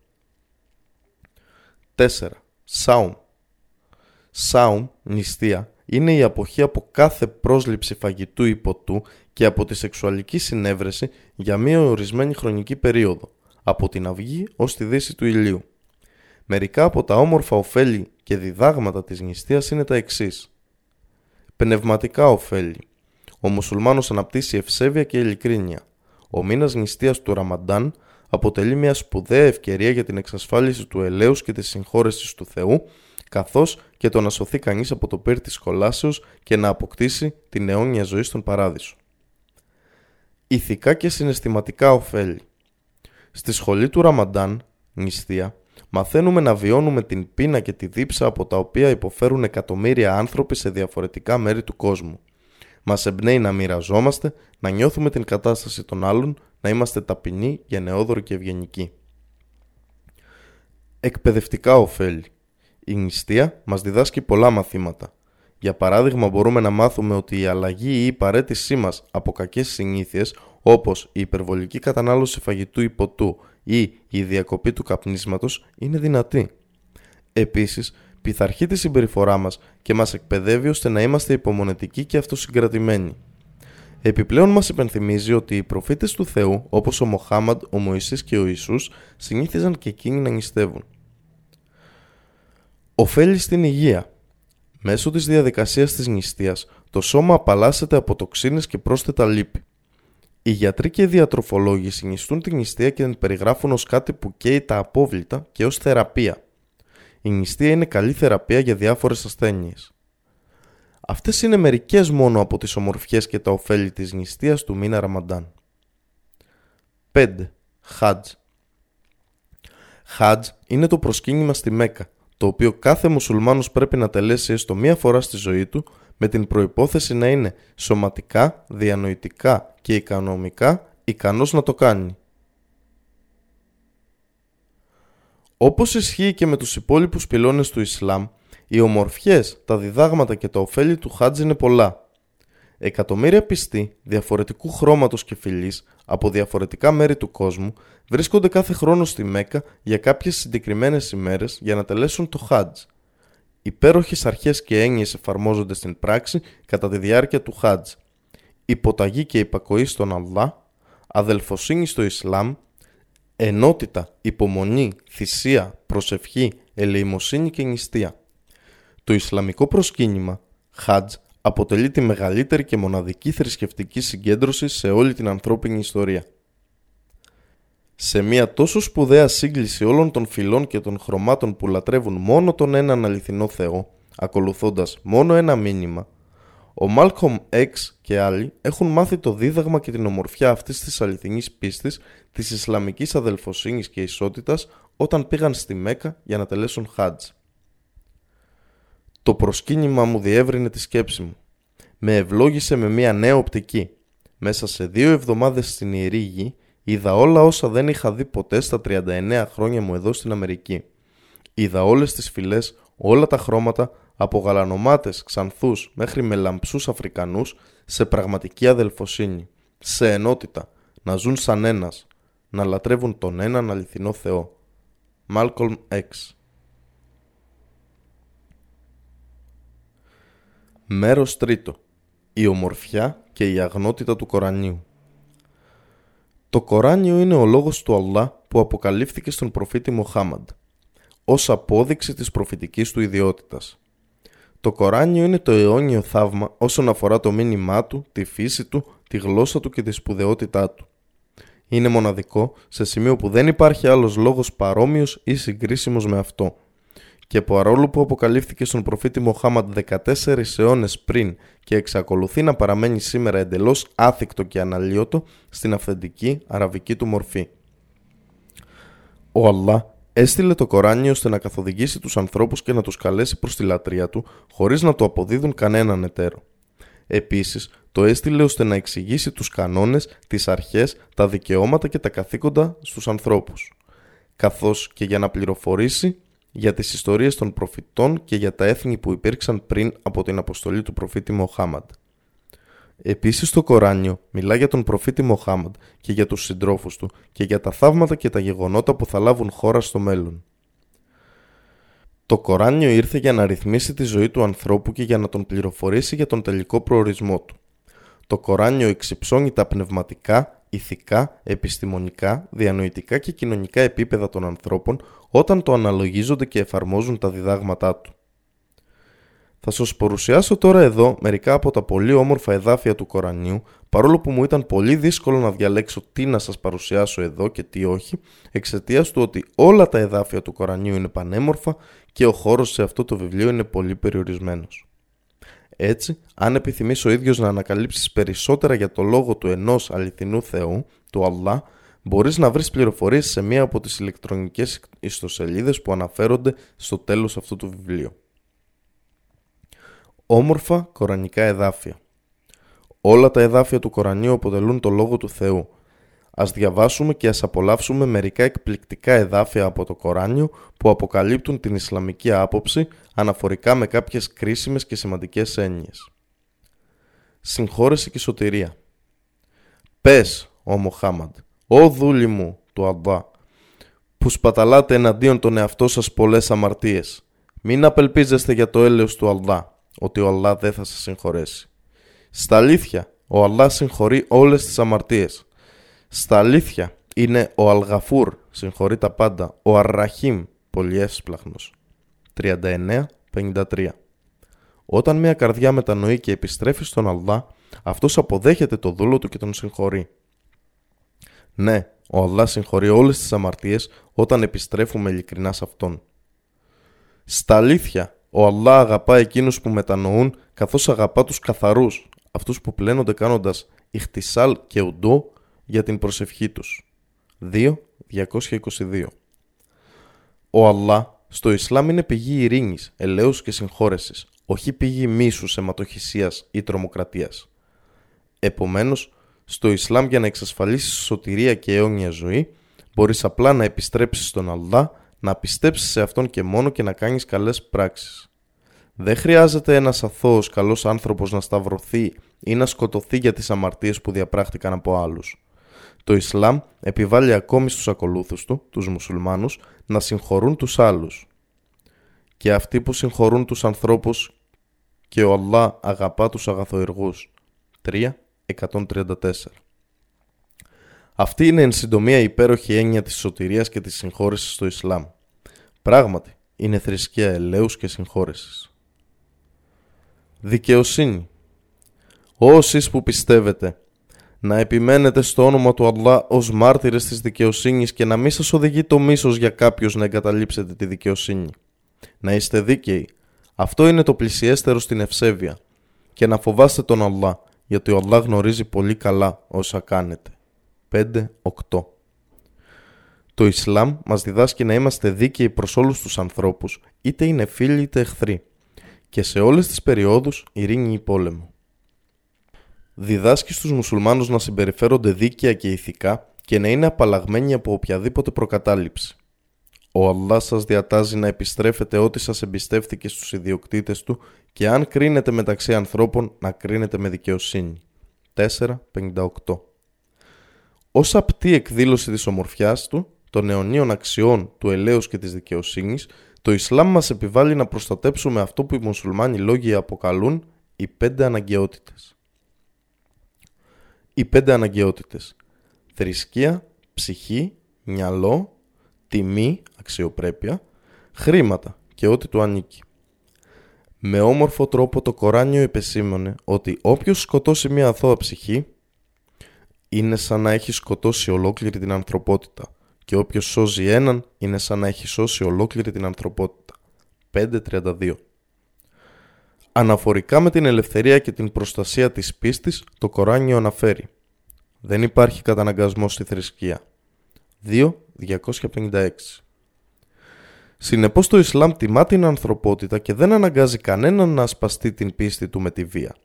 4. Σάουμ Σάουμ, νηστεία, είναι η αποχή από κάθε πρόσληψη φαγητού ή ποτού και από τη σεξουαλική συνέβρεση για μία ορισμένη χρονική περίοδο, από την αυγή ως τη δύση του ηλίου. Μερικά από τα όμορφα ωφέλη και διδάγματα της νηστείας είναι τα εξής. Πνευματικά ωφέλη ο μουσουλμάνος αναπτύσσει ευσέβεια και ειλικρίνεια. Ο μήνας νηστείας του Ραμαντάν αποτελεί μια σπουδαία ευκαιρία για την εξασφάλιση του ελέους και της συγχώρεσης του Θεού, καθώς και το να σωθεί κανείς από το πύρ της κολάσεως και να αποκτήσει την αιώνια ζωή στον παράδεισο. Ηθικά και συναισθηματικά ωφέλη Στη σχολή του Ραμαντάν, νηστεία, μαθαίνουμε να βιώνουμε την πείνα και τη δίψα από τα οποία υποφέρουν εκατομμύρια άνθρωποι σε διαφορετικά μέρη του κόσμου. Μας εμπνέει να μοιραζόμαστε, να νιώθουμε την κατάσταση των άλλων, να είμαστε ταπεινοί, γενναιόδοροι και ευγενικοί. Εκπαιδευτικά ωφέλη. Η νηστεία μας διδάσκει πολλά μαθήματα. Για παράδειγμα μπορούμε να μάθουμε ότι η αλλαγή ή η παρέτησή μας από κακές συνήθειες όπως η υπερβολική κατανάλωση φαγητού ή ποτού ή η διακοπή του καπνίσματος είναι δυνατή. Επίσης, πειθαρχεί τη συμπεριφορά μας και μας εκπαιδεύει ώστε να είμαστε υπομονετικοί και αυτοσυγκρατημένοι. Επιπλέον μας υπενθυμίζει ότι οι προφήτες του Θεού, όπως ο Μοχάμαντ, ο Μωυσής και ο Ιησούς, συνήθιζαν και εκείνοι να νηστεύουν. Οφέλει στην υγεία. Μέσω της διαδικασίας της νηστείας, το σώμα απαλλάσσεται από τοξίνες και πρόσθετα λύπη. Οι γιατροί και οι διατροφολόγοι συνιστούν την νηστεία και την περιγράφουν ως κάτι που καίει τα απόβλητα και ως θεραπεία η νηστεία είναι καλή θεραπεία για διάφορες ασθένειες. Αυτές είναι μερικές μόνο από τις ομορφιές και τα ωφέλη της νηστείας του μήνα Ραμαντάν. 5. Χάτζ Χάτζ είναι το προσκύνημα στη Μέκα, το οποίο κάθε μουσουλμάνος πρέπει να τελέσει έστω μία φορά στη ζωή του με την προϋπόθεση να είναι σωματικά, διανοητικά και οικονομικά ικανός να το κάνει. Όπως ισχύει και με τους υπόλοιπους πυλώνες του Ισλάμ, οι ομορφιές, τα διδάγματα και τα ωφέλη του Χάτζ είναι πολλά. Εκατομμύρια πιστοί διαφορετικού χρώματος και φυλής από διαφορετικά μέρη του κόσμου βρίσκονται κάθε χρόνο στη Μέκα για κάποιες συγκεκριμένες ημέρες για να τελέσουν το Χάτζ. Υπέροχες αρχές και έννοιες εφαρμόζονται στην πράξη κατά τη διάρκεια του Χάτζ. Υποταγή και υπακοή στον Αλλά, αδελφοσύνη στο Ισλάμ, ενότητα, υπομονή, θυσία, προσευχή, ελεημοσύνη και νηστεία. Το Ισλαμικό προσκύνημα, Χάτζ, αποτελεί τη μεγαλύτερη και μοναδική θρησκευτική συγκέντρωση σε όλη την ανθρώπινη ιστορία. Σε μια τόσο σπουδαία σύγκληση όλων των φυλών και των χρωμάτων που λατρεύουν μόνο τον έναν αληθινό Θεό, ακολουθώντας μόνο ένα μήνυμα, ο Μάλκομ X και άλλοι έχουν μάθει το δίδαγμα και την ομορφιά αυτής της αληθινής πίστης, της Ισλαμικής αδελφοσύνης και ισότητας όταν πήγαν στη Μέκα για να τελέσουν Χάτζ. Το προσκύνημα μου διεύρυνε τη σκέψη μου. Με ευλόγησε με μια νέα οπτική. Μέσα σε δύο εβδομάδες στην Ιερή Γη είδα όλα όσα δεν είχα δει ποτέ στα 39 χρόνια μου εδώ στην Αμερική. Είδα όλες τις φυλές, όλα τα χρώματα, από γαλανομάτες, ξανθούς μέχρι με λαμψούς Αφρικανούς σε πραγματική αδελφοσύνη, σε ενότητα, να ζουν σαν ένας, να λατρεύουν τον έναν αληθινό Θεό. Μάλκολμ X Μέρος τρίτο. Η ομορφιά και η αγνότητα του Κορανίου. Το Κοράνιο είναι ο λόγος του Αλλά που αποκαλύφθηκε στον προφήτη Μοχάμαντ, ως απόδειξη της προφητικής του ιδιότητας. Το Κοράνιο είναι το αιώνιο θαύμα όσον αφορά το μήνυμά του, τη φύση του, τη γλώσσα του και τη σπουδαιότητά του. Είναι μοναδικό σε σημείο που δεν υπάρχει άλλος λόγος παρόμοιος ή συγκρίσιμος με αυτό και παρόλο που αποκαλύφθηκε στον προφήτη Μοχάμαντ 14 αιώνες πριν και εξακολουθεί να παραμένει σήμερα εντελώς άθικτο και αναλύωτο στην αυθεντική αραβική του μορφή. Ο Αλλά έστειλε το Κοράνιο ώστε να καθοδηγήσει τους ανθρώπους και να τους καλέσει προς τη λατρεία του χωρίς να το αποδίδουν κανέναν εταίρο. Επίσης, το έστειλε ώστε να εξηγήσει τους κανόνες, τις αρχές, τα δικαιώματα και τα καθήκοντα στους ανθρώπους καθώς και για να πληροφορήσει για τις ιστορίες των προφητών και για τα έθνη που υπήρξαν πριν από την αποστολή του προφήτη Μοχάμαντ. Επίσης το Κοράνιο μιλά για τον προφήτη Μοχάμαντ και για τους συντρόφους του και για τα θαύματα και τα γεγονότα που θα λάβουν χώρα στο μέλλον. Το Κοράνιο ήρθε για να ρυθμίσει τη ζωή του ανθρώπου και για να τον πληροφορήσει για τον τελικό προορισμό του. Το Κοράνιο εξυψώνει τα πνευματικά, ηθικά, επιστημονικά, διανοητικά και κοινωνικά επίπεδα των ανθρώπων όταν το αναλογίζονται και εφαρμόζουν τα διδάγματά του. Θα σας παρουσιάσω τώρα εδώ μερικά από τα πολύ όμορφα εδάφια του Κορανίου, παρόλο που μου ήταν πολύ δύσκολο να διαλέξω τι να σας παρουσιάσω εδώ και τι όχι, εξαιτίας του ότι όλα τα εδάφια του Κορανίου είναι πανέμορφα και ο χώρος σε αυτό το βιβλίο είναι πολύ περιορισμένος. Έτσι, αν επιθυμείς ο ίδιος να ανακαλύψεις περισσότερα για το λόγο του ενός αληθινού Θεού, του Αλλά, μπορείς να βρεις πληροφορίες σε μία από τις ηλεκτρονικές ιστοσελίδες που αναφέρονται στο τέλος αυτού του βιβλίου. Όμορφα κορανικά εδάφια Όλα τα εδάφια του Κορανίου αποτελούν το Λόγο του Θεού. Ας διαβάσουμε και ας απολαύσουμε μερικά εκπληκτικά εδάφια από το Κοράνιο που αποκαλύπτουν την Ισλαμική άποψη αναφορικά με κάποιες κρίσιμες και σημαντικές έννοιες. Συγχώρεση και σωτηρία Πες, ο Μοχάμαντ, «Ω δούλοι μου, του Αμπά, που σπαταλάτε εναντίον των εαυτό σας πολλές αμαρτίες, μην απελπίζεστε για το έλεος του Αλλά, ότι ο Αλλά δεν θα σας συγχωρέσει. Στα αλήθεια, ο Αλλά συγχωρεί όλες τις αμαρτίες. Στα αλήθεια, είναι ο Αλγαφούρ, συγχωρεί τα πάντα, ο Αρραχήμ, πολύ εύσπλαχνος. 39-53 Όταν μια καρδιά μετανοεί και επιστρέφει στον Αλλά, αυτός αποδέχεται το δούλο του και τον συγχωρεί. Ναι, ο Allah συγχωρεί όλες τις αμαρτίες όταν επιστρέφουμε ειλικρινά σε Αυτόν. Στα αλήθεια, ο Allah αγαπά εκείνους που μετανοούν καθώς αγαπά τους καθαρούς, αυτούς που πλένονται κάνοντας ηχτισάλ και ουντό για την προσευχή τους. 2.222 Ο Αλλά στο Ισλάμ είναι πηγή ειρήνης, ελέους και συγχώρεσης, όχι πηγή μίσους, αιματοχυσίας ή τρομοκρατίας. Επομένως, στο Ισλάμ για να εξασφαλίσεις σωτηρία και αιώνια ζωή, μπορείς απλά να επιστρέψεις στον Αλλά, να πιστέψεις σε Αυτόν και μόνο και να κάνεις καλές πράξεις. Δεν χρειάζεται ένας αθώος καλός άνθρωπος να σταυρωθεί ή να σκοτωθεί για τις αμαρτίες που διαπράχτηκαν από άλλους. Το Ισλάμ επιβάλλει ακόμη στους ακολούθους του, τους μουσουλμάνους, να συγχωρούν τους άλλους. Και αυτοί που συγχωρούν τους ανθρώπους και ο Αλλά αγαπά τους αγαθοεργούς. 3.134 Αυτή είναι εν συντομία η υπέροχη έννοια της σωτηρίας και της συγχώρεσης στο Ισλάμ. Πράγματι, είναι θρησκεία ελέους και συγχώρεσης. Δικαιοσύνη Όσοι που πιστεύετε να επιμένετε στο όνομα του Αλλά ως μάρτυρες της δικαιοσύνης και να μην σας οδηγεί το μίσος για κάποιους να εγκαταλείψετε τη δικαιοσύνη. Να είστε δίκαιοι. Αυτό είναι το πλησιέστερο στην ευσέβεια. Και να φοβάστε τον Αλλά, γιατί ο Αλλά γνωρίζει πολύ καλά όσα κάνετε. 5-8 Το Ισλάμ μας διδάσκει να είμαστε δίκαιοι προς όλους τους ανθρώπους, είτε είναι φίλοι είτε εχθροί. Και σε όλες τις περιόδους ειρήνη ή πόλεμο διδάσκει στους μουσουλμάνους να συμπεριφέρονται δίκαια και ηθικά και να είναι απαλλαγμένοι από οποιαδήποτε προκατάληψη. Ο Allah σας διατάζει να επιστρέφετε ό,τι σας εμπιστεύτηκε στους ιδιοκτήτες του και αν κρίνετε μεταξύ ανθρώπων να κρίνετε με δικαιοσύνη. 4.58 Ως απτή εκδήλωση της ομορφιάς του, των αιωνίων αξιών του ελέους και της δικαιοσύνης, το Ισλάμ μας επιβάλλει να προστατέψουμε αυτό που οι μουσουλμάνοι λόγοι αποκαλούν οι πέντε αναγκαιότητες οι πέντε αναγκαιότητες. Θρησκεία, ψυχή, μυαλό, τιμή, αξιοπρέπεια, χρήματα και ό,τι του ανήκει. Με όμορφο τρόπο το Κοράνιο επεσήμωνε ότι όποιος σκοτώσει μια αθώα ψυχή είναι σαν να έχει σκοτώσει ολόκληρη την ανθρωπότητα και όποιος σώζει έναν είναι σαν να έχει σώσει ολόκληρη την ανθρωπότητα. 5.32 Αναφορικά με την ελευθερία και την προστασία της πίστης, το Κοράνιο αναφέρει «Δεν υπάρχει καταναγκασμός στη θρησκεία». 2.256 Συνεπώς το Ισλάμ τιμά την ανθρωπότητα και δεν αναγκάζει κανέναν να ασπαστεί την πίστη του με τη βία.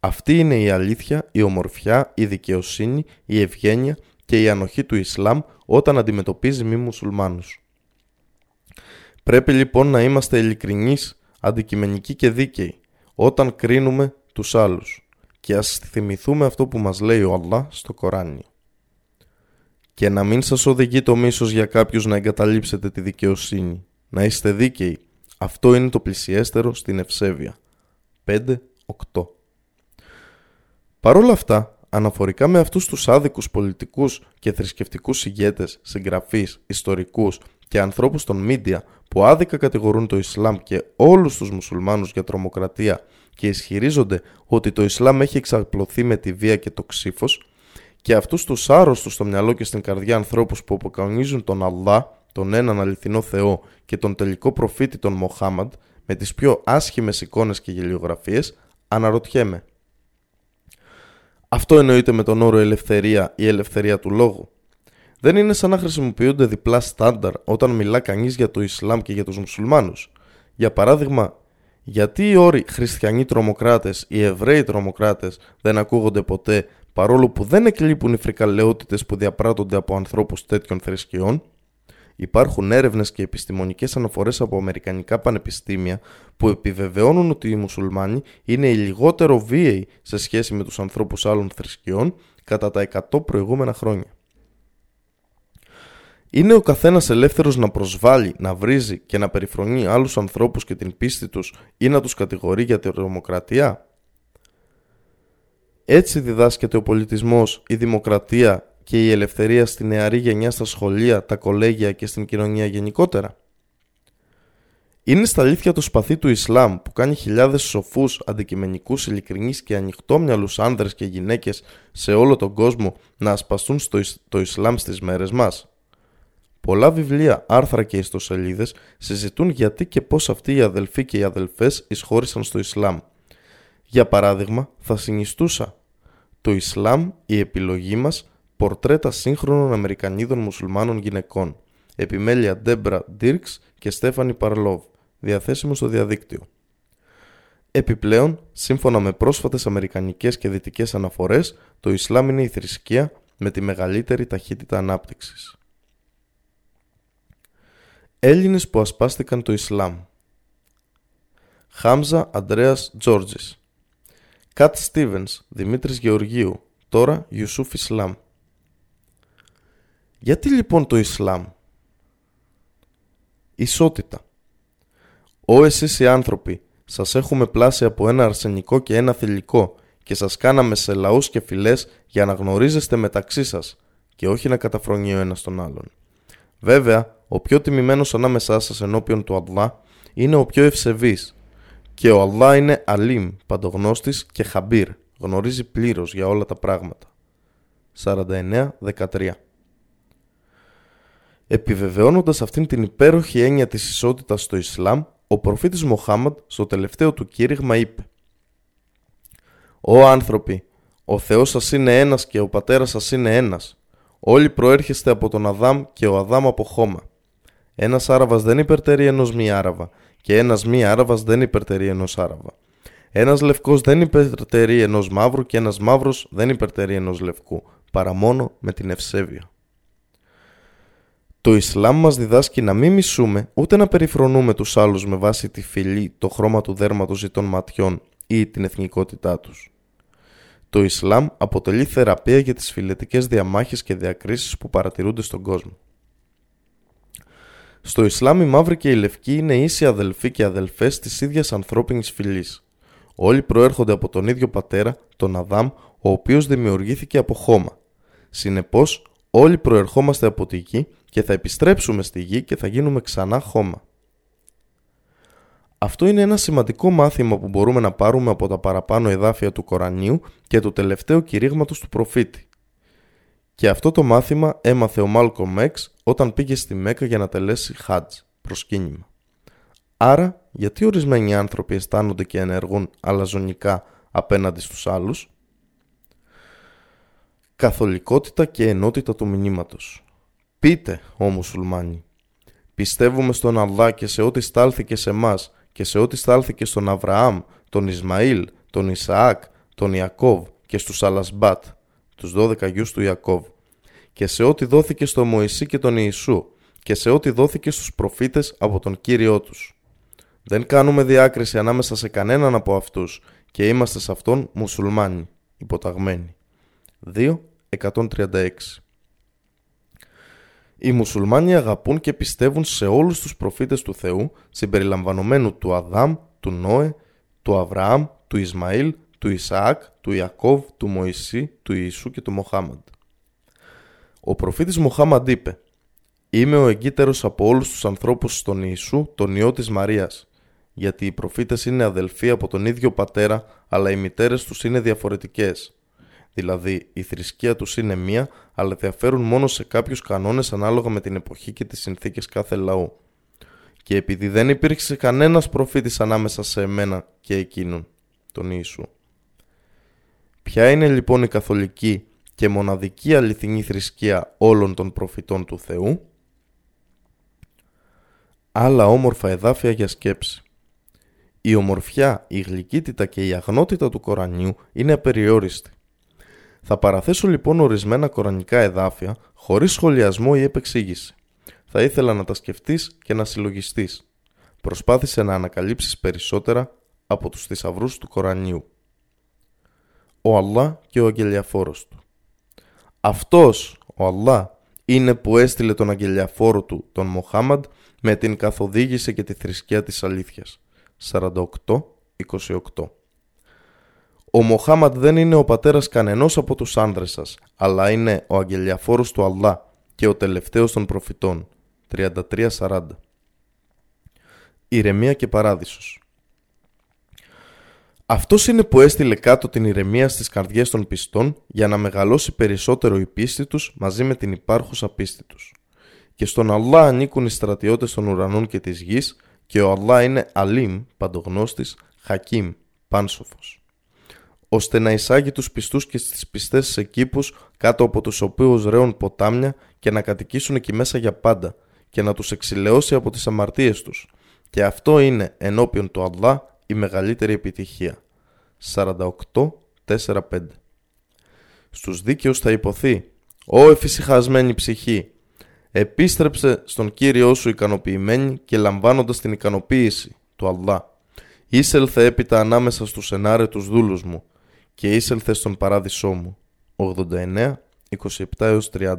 Αυτή είναι η αλήθεια, η ομορφιά, η δικαιοσύνη, η ευγένεια και η ανοχή του Ισλάμ όταν αντιμετωπίζει μη μουσουλμάνους. Πρέπει λοιπόν να είμαστε ειλικρινείς, αντικειμενικοί και δίκαιοι, όταν κρίνουμε τους άλλους και ας θυμηθούμε αυτό που μας λέει ο Αλλά στο Κοράνιο. Και να μην σας οδηγεί το μίσος για κάποιους να εγκαταλείψετε τη δικαιοσύνη. Να είστε δίκαιοι. Αυτό είναι το πλησιέστερο στην ευσέβεια. 5-8 Παρ' όλα αυτά, αναφορικά με αυτούς τους άδικους πολιτικούς και θρησκευτικούς ηγέτες, συγγραφείς, ιστορικούς και ανθρώπους των μίντια που άδικα κατηγορούν το Ισλάμ και όλους τους μουσουλμάνους για τρομοκρατία και ισχυρίζονται ότι το Ισλάμ έχει εξαπλωθεί με τη βία και το ξύφος και αυτούς τους άρρωστους στο μυαλό και στην καρδιά ανθρώπους που αποκανονίζουν τον Αλλά, τον έναν αληθινό Θεό και τον τελικό προφήτη τον Μοχάμαντ με τις πιο άσχημες εικόνες και γελιογραφίες, αναρωτιέμαι. Αυτό εννοείται με τον όρο ελευθερία ή ελευθερία του λόγου; Δεν είναι σαν να χρησιμοποιούνται διπλά στάνταρ όταν μιλά κανείς για το Ισλάμ και για τους μουσουλμάνους. Για παράδειγμα, γιατί οι όροι χριστιανοί τρομοκράτες ή Εβραίοι τρομοκράτες δεν ακούγονται ποτέ παρόλο που δεν εκλείπουν οι φρικαλαιότητες που διαπράττονται από ανθρώπους τέτοιων θρησκειών; Υπάρχουν έρευνες και επιστημονικές αναφορές από αμερικανικά πανεπιστήμια που επιβεβαιώνουν ότι οι μουσουλμάνοι είναι οι λιγότερο βίαιοι σε σχέση με τους ανθρώπους άλλων θρησκειών κατά τα 100 προηγούμενα χρόνια. Είναι ο καθένας ελεύθερος να προσβάλλει, να βρίζει και να περιφρονεί άλλους ανθρώπους και την πίστη τους ή να τους κατηγορεί για τη τρομοκρατία; Έτσι διδάσκεται ο πολιτισμός, η δημοκρατία και η ελευθερία στη νεαρή γενιά στα σχολεία, τα κολέγια και στην κοινωνία γενικότερα; Είναι στα αλήθεια το σπαθί του Ισλάμ που κάνει χιλιάδες σοφούς, αντικειμενικούς, ειλικρινείς και ανοιχτόμυαλους άνδρες και γυναίκες σε όλο τον κόσμο να ασπαστούν στο το Ισλάμ στις μέρες μας; Πολλά βιβλία, άρθρα και ιστοσελίδες συζητούν γιατί και πώς αυτοί οι αδελφοί και οι αδελφές εισχώρησαν στο Ισλάμ. Για παράδειγμα, θα συνιστούσα το Ισλάμ η επιλογή μας πορτρέτα σύγχρονων Αμερικανίδων μουσουλμάνων γυναικών. επιμέλεια Ντέμπρα Ντίρξ και Στέφανη Παρλόβ, διαθέσιμο στο διαδίκτυο. Επιπλέον, σύμφωνα με πρόσφατες αμερικανικές και δυτικές αναφορές, το Ισλάμ είναι η θρησκεία με τη μεγαλύτερη ταχύτητα ανάπτυξης. Έλληνες που ασπάστηκαν το Ισλάμ. Χάμζα Αντρέας Τζόρτζης. Κατ Στίβενς Δημήτρης Γεωργίου Τώρα Ιουσούφ Ισλάμ. Γιατί λοιπόν το Ισλάμ; Ισότητα. Ω εσείς οι άνθρωποι σας έχουμε πλάσει από ένα αρσενικό και ένα θηλυκό και σας κάναμε σε λαούς και φυλές για να γνωρίζεστε μεταξύ σας και όχι να καταφρονεί ο ένας τον άλλον. Βέβαια, ο πιο τιμημένος ανάμεσά σας ενώπιον του Αλλά είναι ο πιο ευσεβής και ο Αλλά είναι Αλίμ, παντογνώστης και Χαμπίρ, γνωρίζει πλήρως για όλα τα πράγματα. 49-13 Επιβεβαιώνοντας αυτήν την υπέροχη έννοια της ισότητας στο Ισλάμ, ο προφήτης Μοχάμαντ στο τελευταίο του κήρυγμα είπε «Ω άνθρωποι, ο Θεός σας είναι ένας και ο πατέρας σας είναι ένας. Όλοι προέρχεστε από τον Αδάμ και ο Αδάμ από χώμα. Ένας Άραβας δεν υπερτερεί ενός μη Άραβα και ένας μη Άραβας δεν υπερτερεί ενός Άραβα. Ένας λευκός δεν υπερτερεί ενός μαύρου και ένας μαύρος δεν υπερτερεί ενός λευκού, παρά μόνο με την ευσέβεια. Το Ισλάμ μας διδάσκει να μην μισούμε ούτε να περιφρονούμε τους άλλους με βάση τη φυλή, το χρώμα του δέρματος ή των ματιών ή την εθνικότητά τους. Το Ισλάμ αποτελεί θεραπεία για τις φιλετικές διαμάχες και διακρίσεις που παρατηρούνται στον κόσμο. Στο Ισλάμ οι μαύροι και οι λευκοί είναι ίσοι αδελφοί και αδελφές της ίδιας ανθρώπινης φυλής. Όλοι προέρχονται από τον ίδιο πατέρα, τον Αδάμ, ο οποίος δημιουργήθηκε από χώμα. Συνεπώς, όλοι προερχόμαστε από τη γη και θα επιστρέψουμε στη γη και θα γίνουμε ξανά χώμα. Αυτό είναι ένα σημαντικό μάθημα που μπορούμε να πάρουμε από τα παραπάνω εδάφια του Κορανίου και του τελευταίου κηρύγματος του προφήτη. Και αυτό το μάθημα έμαθε ο Μάλκο Μέξ όταν πήγε στη Μέκα για να τελέσει χάτζ, προσκύνημα. Άρα, γιατί ορισμένοι άνθρωποι αισθάνονται και ενεργούν αλαζονικά απέναντι στους άλλους; Καθολικότητα και ενότητα του μηνύματος. Πείτε, ο μουσουλμάνοι, πιστεύουμε στον Αλλά και σε ό,τι στάλθηκε σε μας και σε ό,τι στάλθηκε στον Αβραάμ, τον Ισμαήλ, τον Ισαάκ, τον Ιακώβ και στους Αλασμπάτ, τους 12 γιους του Ιακώβ, και σε ό,τι δόθηκε στο Μωυσή και τον Ιησού, και σε ό,τι δόθηκε στους προφήτες από τον Κύριό τους. Δεν κάνουμε διάκριση ανάμεσα σε κανέναν από αυτούς και είμαστε σε αυτόν μουσουλμάνοι, υποταγμένοι. 2. 136 οι μουσουλμάνοι αγαπούν και πιστεύουν σε όλους τους προφήτες του Θεού, συμπεριλαμβανομένου του Αδάμ, του Νόε, του Αβραάμ, του Ισμαήλ, του Ισαάκ, του Ιακώβ, του Μωυσή, του Ιησού και του Μοχάμαντ. Ο προφήτης Μοχάμαντ είπε «Είμαι ο εγκύτερος από όλους τους ανθρώπους στον Ιησού, τον Υιό της Μαρίας, γιατί οι προφήτες είναι αδελφοί από τον ίδιο πατέρα, αλλά οι μητέρες τους είναι διαφορετικές. Δηλαδή, η θρησκεία τους είναι μία, αλλά διαφέρουν μόνο σε κάποιους κανόνες ανάλογα με την εποχή και τις συνθήκες κάθε λαού. Και επειδή δεν υπήρξε κανένας προφήτης ανάμεσα σε εμένα και εκείνον, τον Ιησού. Ποια είναι λοιπόν η καθολική και μοναδική αληθινή θρησκεία όλων των προφητών του Θεού; Άλλα όμορφα εδάφια για σκέψη. Η ομορφιά, η γλυκύτητα και η αγνότητα του Κορανίου είναι απεριόριστη. Θα παραθέσω λοιπόν ορισμένα κορανικά εδάφια χωρίς σχολιασμό ή επεξήγηση. Θα ήθελα να τα σκεφτείς και να συλλογιστείς. Προσπάθησε να ανακαλύψεις περισσότερα από τους θησαυρούς του Κορανίου. Ο Αλλά και ο αγγελιαφόρος του. Αυτός, ο Αλλά, είναι που έστειλε τον αγγελιαφόρο του, τον Μοχάμαντ, με την καθοδήγηση και τη θρησκεία της αλήθειας. 48-28 ο Μοχάμαντ δεν είναι ο πατέρας κανενός από τους άνδρες σας, αλλά είναι ο αγγελιαφόρος του Αλλά και ο τελευταίος των προφητών. 33-40 Ηρεμία και Παράδεισος Αυτός είναι που έστειλε κάτω την ηρεμία στις καρδιές των πιστών για να μεγαλώσει περισσότερο η πίστη τους μαζί με την υπάρχουσα πίστη τους. Και στον Αλλά ανήκουν οι στρατιώτες των ουρανών και της γης και ο Αλλά είναι Αλίμ, παντογνώστης, Χακίμ, πάνσοφος ώστε να εισάγει τους πιστούς και στις πιστές σε κήπους κάτω από τους οποίους ρέουν ποτάμια και να κατοικήσουν εκεί μέσα για πάντα και να τους εξηλαιώσει από τις αμαρτίες τους. Και αυτό είναι ενώπιον του Αλλά η μεγαλύτερη επιτυχία. 48-4-5 Στους δίκαιους θα υποθεί «Ω εφησυχασμένη ψυχή, επίστρεψε στον Κύριό σου ικανοποιημένη και λαμβάνοντας την ικανοποίηση του Αλλά. Ήσελθε έπειτα ανάμεσα στους ενάρετους δούλους μου και ήσελθε στον παράδεισό μου. 89, 27 30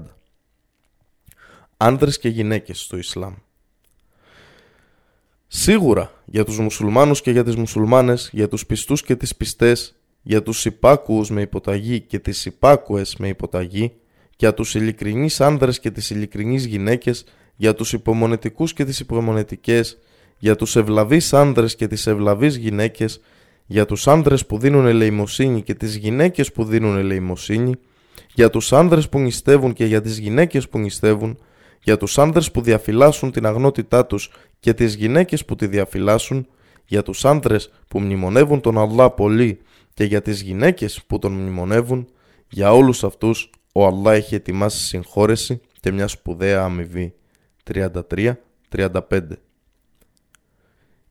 Άνδρες και γυναίκες στο Ισλάμ Σίγουρα για τους μουσουλμάνους και για τις μουσουλμάνες, για τους πιστούς και τις πιστές, για τους υπάκουους με υποταγή και τις υπάκουες με υποταγή, για τους ειλικρινείς άνδρες και τις ειλικρινείς γυναίκες, για τους υπομονετικούς και τις υπομονετικές, για τους ευλαβείς άνδρες και τις ευλαβείς γυναίκες, για τους άνδρες που δίνουν ελεημοσύνη και τις γυναίκες που δίνουν ελεημοσύνη, για τους άνδρες που νηστεύουν και για τις γυναίκες που νηστεύουν, για τους άνδρες που διαφυλάσσουν την αγνότητά τους και τις γυναίκες που τη διαφυλάσσουν, για τους άνδρες που μνημονεύουν τον Αλλά πολύ και για τις γυναίκες που τον μνημονεύουν, για όλους αυτούς ο Αλλά έχει ετοιμάσει συγχώρεση και μια σπουδαία αμοιβή. 33-35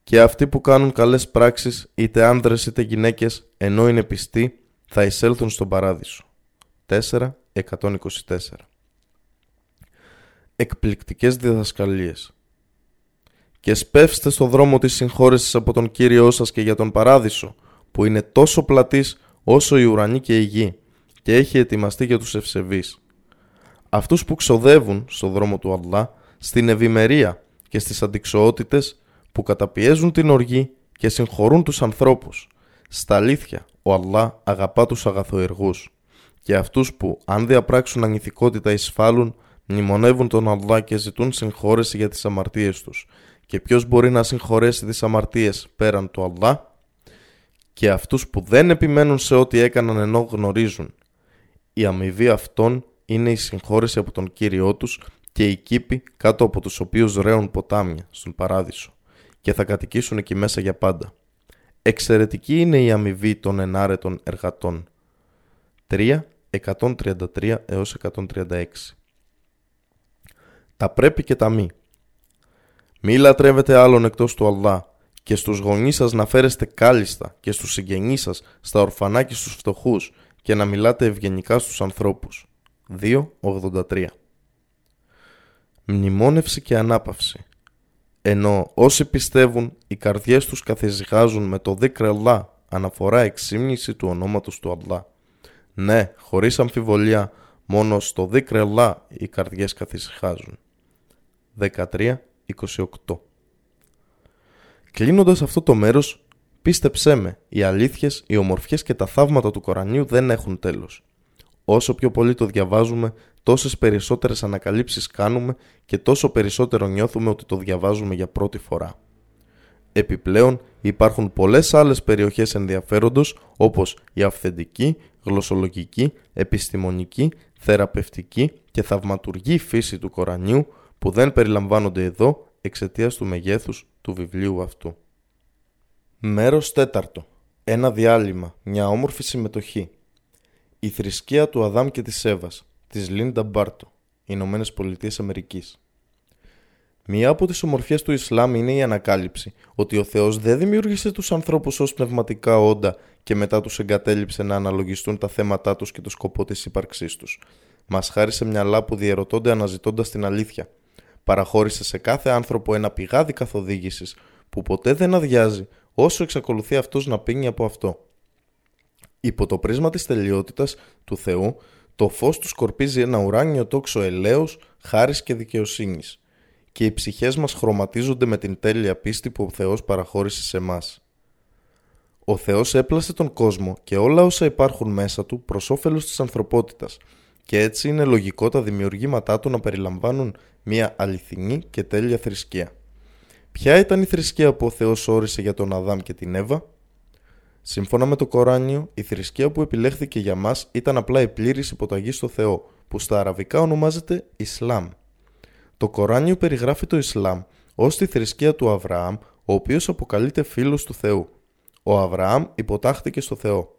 Και αυτοί που κάνουν καλές πράξεις, είτε άνδρες είτε γυναίκες, ενώ είναι πιστοί, θα εισέλθουν στον παράδεισο. 4-124 Εκπληκτικές διδασκαλίες και σπεύστε στο δρόμο της συγχώρεσης από τον Κύριό σας και για τον Παράδεισο, που είναι τόσο πλατής όσο η ουρανή και η γη και έχει ετοιμαστεί για τους ευσεβείς. Αυτούς που ξοδεύουν στο δρόμο του Αλλά, στην ευημερία και στις αντικσοότητες που καταπιέζουν την οργή και συγχωρούν τους ανθρώπους. Στα αλήθεια, ο Αλλά αγαπά τους αγαθοεργούς και αυτούς που, αν διαπράξουν ανηθικότητα εισφάλουν, μνημονεύουν τον Αλλά και ζητούν συγχώρεση για τις αμαρτίες τους και ποιος μπορεί να συγχωρέσει τις αμαρτίες πέραν του Αλλά; Και αυτούς που δεν επιμένουν σε ό,τι έκαναν ενώ γνωρίζουν. Η αμοιβή αυτών είναι η συγχώρεση από τον Κύριό τους και οι κήποι κάτω από τους οποίους ρέουν ποτάμια στον Παράδεισο και θα κατοικήσουν εκεί μέσα για πάντα. Εξαιρετική είναι η αμοιβή των ενάρετων εργατών. 3, 133 έως 136 Τα πρέπει και τα μη. Μη λατρεύετε άλλον εκτός του Αλλά και στους γονείς σας να φέρεστε κάλλιστα και στους συγγενείς σας, στα ορφανά και στους φτωχούς και να μιλάτε ευγενικά στους ανθρώπους. 2.83 Μνημόνευση και ανάπαυση Ενώ όσοι πιστεύουν, οι καρδιές τους καθησυχάζουν με το δίκρε Αλλά, αναφορά εξήμνηση του ονόματος του Αλλά. Ναι, χωρίς αμφιβολία, μόνο στο δίκρε Αλλά οι καρδιές καθησυχάζουν. 13 28 Κλείνοντας αυτό το μέρος, πίστεψέ με, οι αλήθειες, οι ομορφιές και τα θαύματα του Κορανίου δεν έχουν τέλος. Όσο πιο πολύ το διαβάζουμε, τόσες περισσότερες ανακαλύψεις κάνουμε και τόσο περισσότερο νιώθουμε ότι το διαβάζουμε για πρώτη φορά. Επιπλέον, υπάρχουν πολλές άλλες περιοχές ενδιαφέροντος όπως η αυθεντική, γλωσσολογική, επιστημονική, θεραπευτική και θαυματουργή φύση του Κορανίου που δεν περιλαμβάνονται εδώ εξαιτίας του μεγέθους του βιβλίου αυτού. Μέρος τέταρτο. Ένα διάλειμμα, μια όμορφη συμμετοχή. Η θρησκεία του Αδάμ και της Εύας, της Λίντα Μπάρτο, Ηνωμένες Πολιτείες Αμερικής. Μία από τις ομορφιές του Ισλάμ είναι η ανακάλυψη ότι ο Θεός δεν δημιούργησε τους ανθρώπους ως πνευματικά όντα και μετά τους εγκατέλειψε να αναλογιστούν τα θέματά τους και το σκοπό της ύπαρξής τους. Μας χάρισε μυαλά που διαιρωτώνται αναζητώντας την αλήθεια – παραχώρησε σε κάθε άνθρωπο ένα πηγάδι καθοδήγησης που ποτέ δεν αδειάζει όσο εξακολουθεί αυτός να πίνει από αυτό. Υπό το πρίσμα της τελειότητας του Θεού, το φως του σκορπίζει ένα ουράνιο τόξο ελαίος, χάρης και δικαιοσύνης και οι ψυχές μας χρωματίζονται με την τέλεια πίστη που ο Θεός παραχώρησε σε μας. Ο Θεός έπλασε τον κόσμο και όλα όσα υπάρχουν μέσα του προς όφελος της ανθρωπότητας και έτσι είναι λογικό τα δημιουργήματά του να περιλαμβάνουν μια αληθινή και τέλεια θρησκεία. Ποια ήταν η θρησκεία που ο Θεός όρισε για τον Αδάμ και την Εύα; Σύμφωνα με το Κοράνιο, η θρησκεία που επιλέχθηκε για μας ήταν απλά η πλήρης υποταγή στο Θεό, που στα αραβικά ονομάζεται Ισλάμ. Το Κοράνιο περιγράφει το Ισλάμ ως τη θρησκεία του Αβραάμ, ο οποίος αποκαλείται φίλος του Θεού. Ο Αβραάμ υποτάχθηκε στο Θεό.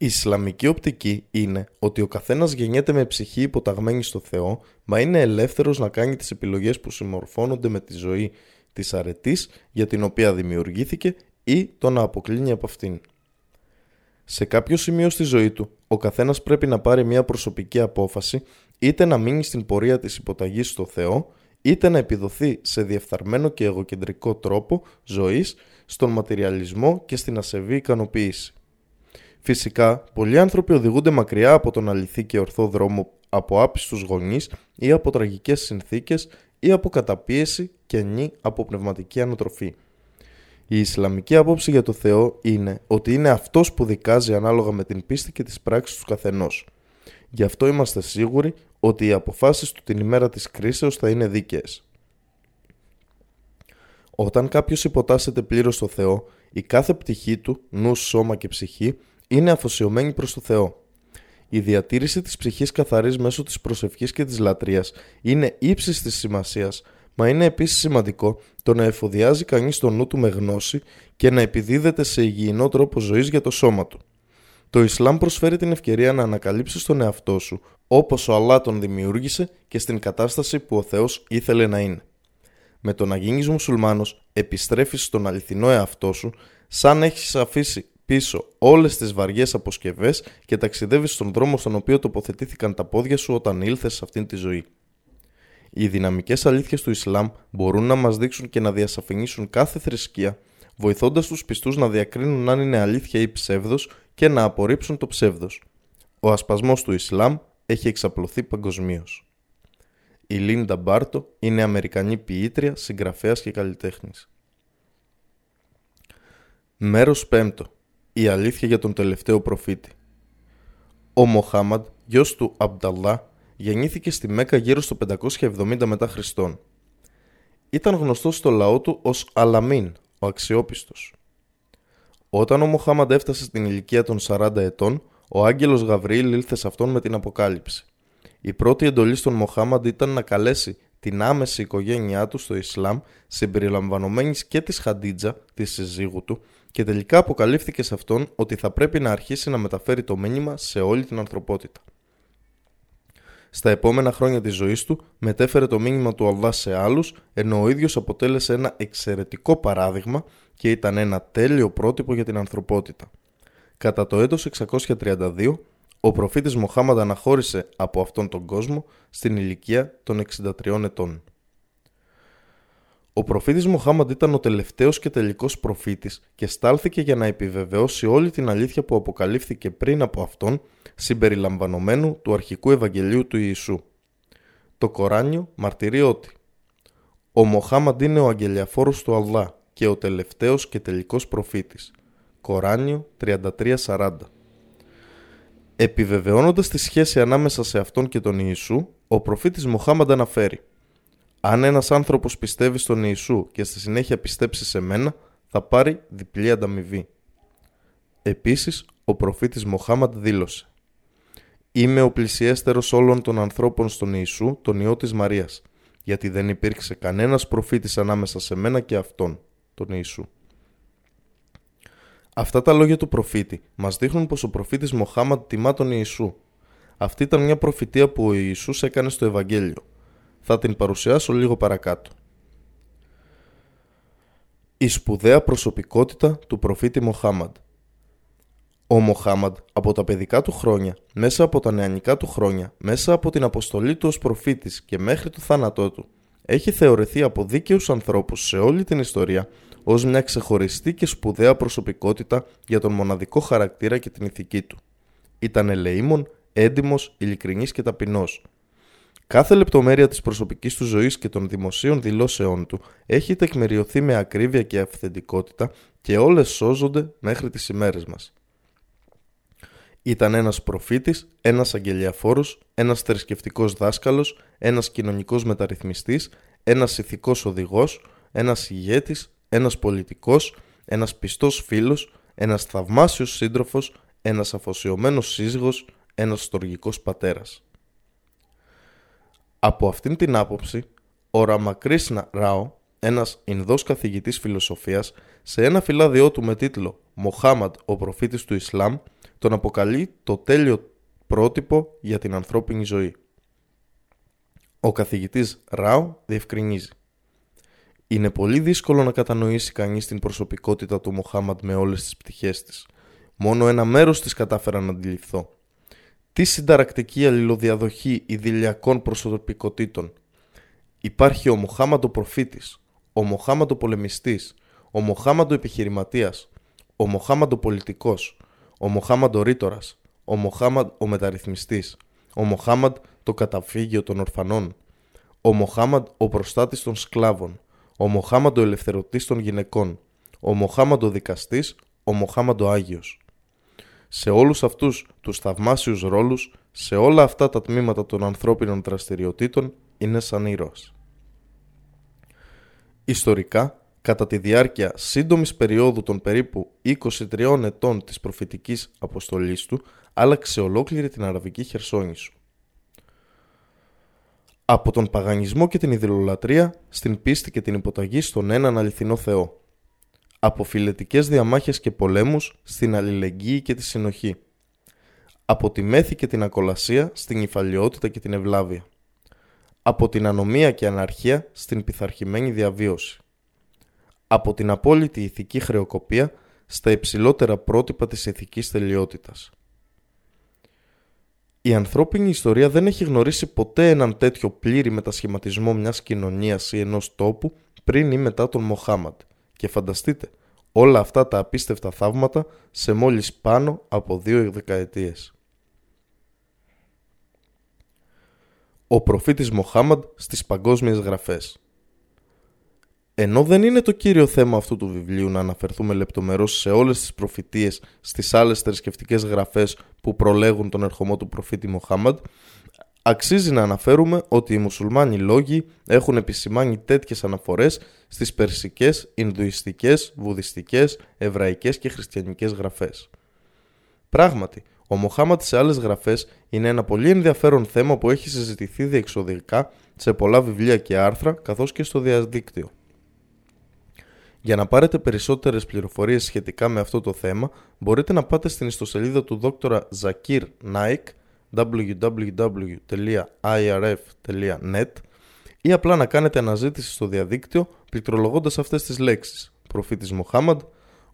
Η Ισλαμική οπτική είναι ότι ο καθένας γεννιέται με ψυχή υποταγμένη στο Θεό, μα είναι ελεύθερος να κάνει τις επιλογές που συμμορφώνονται με τη ζωή της αρετής για την οποία δημιουργήθηκε ή το να αποκλίνει από αυτήν. Σε κάποιο σημείο στη ζωή του, ο καθένας πρέπει να πάρει μια προσωπική απόφαση είτε να μείνει στην πορεία της υποταγής στο Θεό, είτε να επιδοθεί σε διεφθαρμένο και εγωκεντρικό τρόπο ζωής, στον ματηριαλισμό και στην ασεβή ικανοποίηση. Φυσικά, πολλοί άνθρωποι οδηγούνται μακριά από τον αληθή και ορθό δρόμο από άπιστους γονείς ή από τραγικές συνθήκες ή από καταπίεση και νη από πνευματική ανατροφή. Η Ισλαμική άποψη για το Θεό είναι ότι είναι αυτός που δικάζει ανάλογα με την πίστη και τις πράξεις του καθενός. Γι' αυτό είμαστε σίγουροι ότι οι αποφάσεις του την ημέρα της κρίσεως θα είναι δίκαιες. Όταν κάποιος υποτάσσεται πλήρως στο Θεό, η κάθε πτυχή του, νους, σώμα και ψυχή, είναι αφοσιωμένη προς το Θεό. Η διατήρηση της ψυχής καθαρής μέσω της προσευχής και της λατρείας είναι ύψης της σημασίας, μα είναι επίσης σημαντικό το να εφοδιάζει κανείς το νου του με γνώση και να επιδίδεται σε υγιεινό τρόπο ζωής για το σώμα του. Το Ισλάμ προσφέρει την ευκαιρία να ανακαλύψεις τον εαυτό σου όπως ο Αλλά τον δημιούργησε και στην κατάσταση που ο Θεός ήθελε να είναι. Με το να γίνεις μουσουλμάνος επιστρέφεις στον αληθινό εαυτό σου σαν έχεις αφήσει πίσω όλες τις βαριές αποσκευές και ταξιδεύεις στον δρόμο στον οποίο τοποθετήθηκαν τα πόδια σου όταν ήλθες σε αυτήν τη ζωή. Οι δυναμικές αλήθειες του Ισλάμ μπορούν να μας δείξουν και να διασαφηνίσουν κάθε θρησκεία, βοηθώντας τους πιστούς να διακρίνουν αν είναι αλήθεια ή ψεύδος και να απορρίψουν το ψεύδος. Ο ασπασμός του Ισλάμ έχει εξαπλωθεί παγκοσμίως. Η Λίντα Μπάρτο είναι Αμερικανή ποιήτρια, συγγραφέας και καλλιτέχνης. Μέρος 5. Η αλήθεια για τον τελευταίο προφήτη. Ο Μοχάμαντ, γιος του Αμπταλά, γεννήθηκε στη Μέκα γύρω στο 570 μετά Χριστόν. Ήταν γνωστός στο λαό του ως Αλαμίν, ο αξιόπιστος. Όταν ο Μοχάμαντ έφτασε στην ηλικία των 40 ετών, ο άγγελος Γαβριήλ ήλθε σε αυτόν με την αποκάλυψη. Η πρώτη εντολή στον Μοχάμαντ ήταν να καλέσει την άμεση οικογένειά του στο Ισλάμ, συμπεριλαμβανομένης και της Χαντίτζα, της συζύγου του, και τελικά αποκαλύφθηκε σε αυτόν ότι θα πρέπει να αρχίσει να μεταφέρει το μήνυμα σε όλη την ανθρωπότητα. Στα επόμενα χρόνια της ζωής του μετέφερε το μήνυμα του Αλλά σε άλλους, ενώ ο ίδιος αποτέλεσε ένα εξαιρετικό παράδειγμα και ήταν ένα τέλειο πρότυπο για την ανθρωπότητα. Κατά το έτος 632, ο προφήτης Μοχάμαντα αναχώρησε από αυτόν τον κόσμο στην ηλικία των 63 ετών. Ο προφήτης Μοχάμαντ ήταν ο τελευταίος και τελικός προφήτης και στάλθηκε για να επιβεβαιώσει όλη την αλήθεια που αποκαλύφθηκε πριν από αυτόν συμπεριλαμβανομένου του αρχικού Ευαγγελίου του Ιησού. Το Κοράνιο μαρτυρεί ότι ο Μοχάμαντ είναι ο αγγελιαφόρος του Αλλά και ο τελευταίος και τελικός προφήτης. Κοράνιο 33-40 Επιβεβαιώνοντας τη σχέση ανάμεσα σε αυτόν και τον Ιησού, ο προφήτης Μοχάμαντ αναφέρει αν ένας άνθρωπος πιστεύει στον Ιησού και στη συνέχεια πιστέψει σε μένα, θα πάρει διπλή ανταμοιβή. Επίσης, ο προφήτης Μοχάμαντ δήλωσε «Είμαι ο πλησιέστερος όλων των ανθρώπων στον Ιησού, τον Υιό της Μαρίας, γιατί δεν υπήρξε κανένας προφήτης ανάμεσα σε μένα και αυτόν, τον Ιησού». Αυτά τα λόγια του προφήτη μας δείχνουν πως ο προφήτης Μοχάμαντ τιμά τον Ιησού. Αυτή ήταν μια προφητεία που ο Ιησούς έκανε στο Ευαγγέλιο θα την παρουσιάσω λίγο παρακάτω. Η σπουδαία προσωπικότητα του προφήτη Μοχάμαντ Ο Μοχάμαντ από τα παιδικά του χρόνια, μέσα από τα νεανικά του χρόνια, μέσα από την αποστολή του ως προφήτης και μέχρι το θάνατό του, έχει θεωρηθεί από δίκαιους ανθρώπους σε όλη την ιστορία ως μια ξεχωριστή και σπουδαία προσωπικότητα για τον μοναδικό χαρακτήρα και την ηθική του. Ήταν ελεήμων, έντιμος, ειλικρινής και ταπεινός, Κάθε λεπτομέρεια της προσωπικής του ζωής και των δημοσίων δηλώσεών του έχει τεκμηριωθεί με ακρίβεια και αυθεντικότητα και όλες σώζονται μέχρι τις ημέρες μας. Ήταν ένας προφήτης, ένας αγγελιαφόρος, ένας θρησκευτικός δάσκαλος, ένας κοινωνικός μεταρρυθμιστής, ένας ηθικός οδηγός, ένας ηγέτης, ένας πολιτικός, ένας πιστός φίλος, ένας θαυμάσιος σύντροφος, ένας αφοσιωμένος σύζυγος, ένας στοργικός πατέρας. Από αυτήν την άποψη, ο Ραμακρίσνα Ράο, ένας Ινδός καθηγητής φιλοσοφίας, σε ένα φυλάδιό του με τίτλο «Μοχάμαντ, ο προφήτης του Ισλάμ», τον αποκαλεί το τέλειο πρότυπο για την ανθρώπινη ζωή. Ο καθηγητής Ράου διευκρινίζει. Είναι πολύ δύσκολο να κατανοήσει κανείς την προσωπικότητα του Μοχάμαντ με όλες τις πτυχές της. Μόνο ένα μέρος της κατάφερα να αντιληφθώ. Τι συνταρακτική αλληλοδιαδοχή ιδηλιακών προσωπικότητων; Υπάρχει ο Μοχάμαντ ο προφήτης, ο Μοχάμαντ ο πολεμιστής, ο Μοχάμαντ ο επιχειρηματίας, ο Μοχάμαντ ο πολιτικός, ο Μοχάμαντ ο ρήτορας, ο Μοχάμαντ ο μεταρρυθμιστής, ο Μοχάμαντ το καταφύγιο των ορφανών, ο Μοχάμαντ ο προστάτης των σκλάβων, ο Μοχάμαντ ο ελευθερωτής των γυναικών, ο Μοχάμαντ ο δικαστής, ο Μοχάμαντ ο Άγιος. Σε όλους αυτούς τους θαυμάσιους ρόλους, σε όλα αυτά τα τμήματα των ανθρώπινων δραστηριοτήτων, είναι σαν ήρωας. Ιστορικά, κατά τη διάρκεια σύντομης περίοδου των περίπου 23 ετών της προφητικής αποστολής του, άλλαξε ολόκληρη την Αραβική Χερσόνησο. Από τον παγανισμό και την ιδεολατρεία στην πίστη και την υποταγή στον έναν αληθινό Θεό. Από φιλετικές διαμάχες και πολέμους στην αλληλεγγύη και τη συνοχή. Από τη μέθη και την ακολασία στην υφαλιότητα και την ευλάβεια. Από την ανομία και αναρχία στην πειθαρχημένη διαβίωση. Από την απόλυτη ηθική χρεοκοπία στα υψηλότερα πρότυπα της ηθικής τελειότητας. Η ανθρώπινη ιστορία δεν έχει γνωρίσει ποτέ έναν τέτοιο πλήρη μετασχηματισμό μιας κοινωνίας ή ενός τόπου πριν ή μετά τον Μοχάμαντ. Και φανταστείτε, όλα αυτά τα απίστευτα θαύματα σε μόλις πάνω από δύο δεκαετίες. Ο προφήτης Μοχάμαντ στις παγκόσμιες γραφές ενώ δεν είναι το κύριο θέμα αυτού του βιβλίου να αναφερθούμε λεπτομερώς σε όλες τις προφητείες στις άλλες θρησκευτικές γραφές που προλέγουν τον ερχομό του προφήτη Μοχάμαντ, αξίζει να αναφέρουμε ότι οι μουσουλμάνοι λόγοι έχουν επισημάνει τέτοιες αναφορές στις περσικές, Ινδουιστικές, Βουδιστικές, Εβραϊκές και Χριστιανικές γραφές. Πράγματι, ο Μοχάμαντ σε άλλες γραφές είναι ένα πολύ ενδιαφέρον θέμα που έχει συζητηθεί διεξοδικά σε πολλά βιβλία και άρθρα καθώς και στο διαδίκτυο. Για να πάρετε περισσότερες πληροφορίες σχετικά με αυτό το θέμα, μπορείτε να πάτε στην ιστοσελίδα του δόκτωρα Zakir Naik www.irf.net ή απλά να κάνετε αναζήτηση στο διαδίκτυο πληκτρολογώντας αυτές τις λέξεις «Προφήτης Μοχάμαντ»,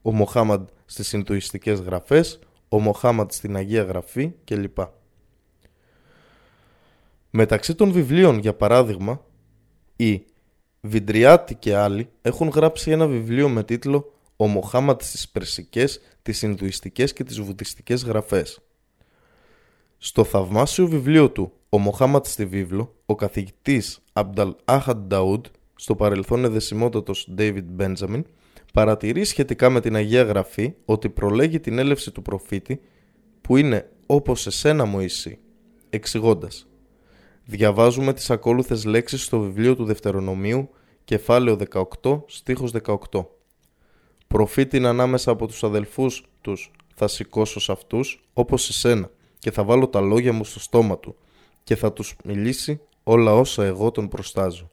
«Ο Μοχάμαντ στις Ιντουιστικές γραφές», «Ο Μοχάμαντ στην Αγία Γραφή» κλπ. Μεταξύ των βιβλίων, για παράδειγμα, η Βιντριάτη και άλλοι έχουν γράψει ένα βιβλίο με τίτλο «Ο Μοχάματ στις Περσικές, τις Ινδουιστικές και τις Βουδιστικές γραφές». Στο θαυμάσιο βιβλίο του «Ο Μοχάματ στη βίβλο», ο καθηγητής Αμπταλ Άχαντ Νταούντ, στο παρελθόν εδεσιμότατος David Benjamin, παρατηρεί σχετικά με την Αγία Γραφή ότι προλέγει την έλευση του προφήτη που είναι όπως εσένα Μωυσή, εξηγώντας Διαβάζουμε τις ακόλουθες λέξεις στο βιβλίο του Δευτερονομίου, κεφάλαιο 18, στίχος 18. Προφήτην ανάμεσα από τους αδελφούς τους θα σηκώσω σε αυτούς, όπως εσένα, και θα βάλω τα λόγια μου στο στόμα του, και θα τους μιλήσει όλα όσα εγώ τον προστάζω.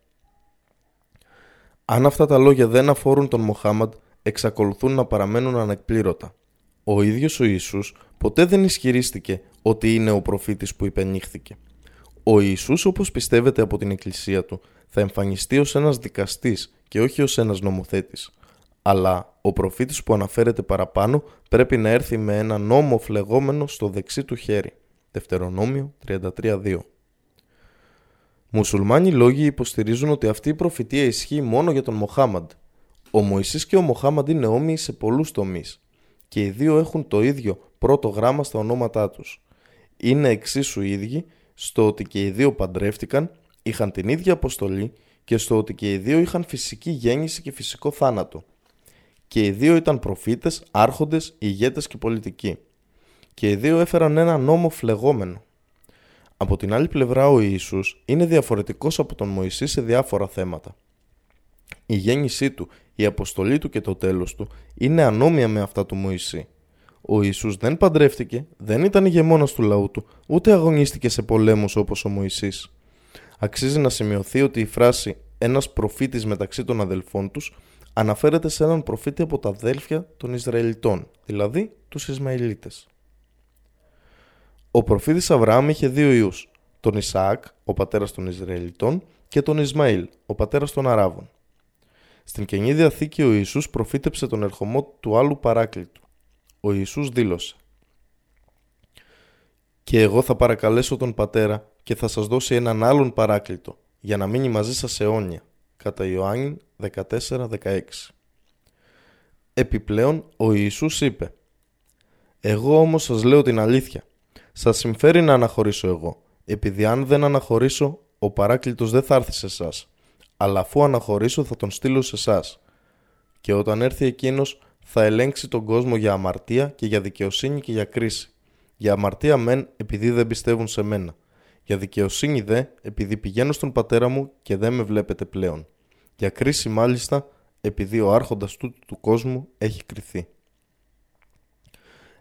Αν αυτά τα λόγια δεν αφορούν τον Μοχάμαντ, εξακολουθούν να παραμένουν ανεκπλήρωτα. Ο ίδιος ο Ιησούς ποτέ δεν ισχυρίστηκε ότι είναι ο προφήτης που υπενήχθηκε. Ο Ιησούς όπως πιστεύετε από την εκκλησία του θα εμφανιστεί ως ένας δικαστής και όχι ως ένας νομοθέτης. Αλλά ο προφήτης που αναφέρεται παραπάνω πρέπει να έρθει με ένα νόμο φλεγόμενο στο δεξί του χέρι. Δευτερονόμιο 33.2 Μουσουλμάνοι λόγοι υποστηρίζουν ότι αυτή η προφητεία ισχύει μόνο για τον Μοχάμαντ. Ο Μωυσής και ο Μοχάμαντ είναι όμοιοι σε πολλούς τομείς και οι δύο έχουν το ίδιο πρώτο γράμμα στα ονόματά τους. Είναι εξίσου ίδιοι στο ότι και οι δύο παντρεύτηκαν, είχαν την ίδια αποστολή και στο ότι και οι δύο είχαν φυσική γέννηση και φυσικό θάνατο. Και οι δύο ήταν προφήτες, άρχοντες, ηγέτες και πολιτικοί. Και οι δύο έφεραν ένα νόμο φλεγόμενο. Από την άλλη πλευρά ο Ιησούς είναι διαφορετικός από τον Μωυσή σε διάφορα θέματα. Η γέννησή του, η αποστολή του και το τέλος του είναι ανώμια με αυτά του Μωυσή. Ο Ιησούς δεν παντρεύτηκε, δεν ήταν ηγεμόνας του λαού του, ούτε αγωνίστηκε σε πολέμους όπως ο Μωυσής. Αξίζει να σημειωθεί ότι η φράση «ένας προφήτης μεταξύ των αδελφών τους» αναφέρεται σε έναν προφήτη από τα αδέλφια των Ισραηλιτών, δηλαδή τους Ισμαηλίτες. Ο προφήτης Αβραάμ είχε δύο ιούς, τον Ισαάκ, ο πατέρας των Ισραηλιτών, και τον Ισμαήλ, ο πατέρας των Αράβων. Στην Καινή Διαθήκη ο Ιησούς προφήτεψε τον ερχομό του άλλου παράκλητου. Ο Ιησούς δήλωσε «Και εγώ θα παρακαλέσω τον Πατέρα και θα σας δώσει έναν άλλον παράκλητο, για να μείνει μαζί σας αιώνια». Κατά Ιωάννη 14-16 Επιπλέον ο Ιησούς είπε «Εγώ όμως σας λέω την αλήθεια. Σας συμφέρει να αναχωρήσω εγώ, επειδή αν δεν αναχωρήσω, ο παράκλητος δεν θα έρθει σε εσάς, αλλά αφού αναχωρήσω θα τον στείλω σε εσάς. Και όταν έρθει εκείνος θα ελέγξει τον κόσμο για αμαρτία και για δικαιοσύνη και για κρίση. Για αμαρτία μεν επειδή δεν πιστεύουν σε μένα. Για δικαιοσύνη δε επειδή πηγαίνω στον πατέρα μου και δεν με βλέπετε πλέον. Για κρίση μάλιστα επειδή ο άρχοντας τούτου του κόσμου έχει κριθεί.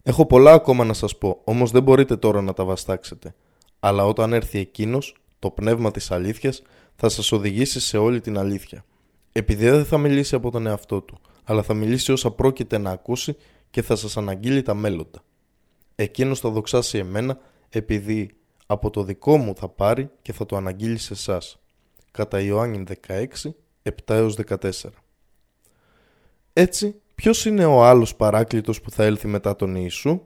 Έχω πολλά ακόμα να σας πω, όμως δεν μπορείτε τώρα να τα βαστάξετε. Αλλά όταν έρθει εκείνος, το πνεύμα της αλήθειας, θα σας οδηγήσει σε όλη την αλήθεια. Επειδή δεν θα μιλήσει από τον εαυτό του, αλλά θα μιλήσει όσα πρόκειται να ακούσει και θα σας αναγγείλει τα μέλλοντα. Εκείνος θα δοξάσει εμένα, επειδή από το δικό μου θα πάρει και θα το αναγγείλει σε εσάς. Κατά Ιωάννη 16, 7 14. Έτσι, ποιος είναι ο άλλος παράκλητος που θα έλθει μετά τον Ιησού;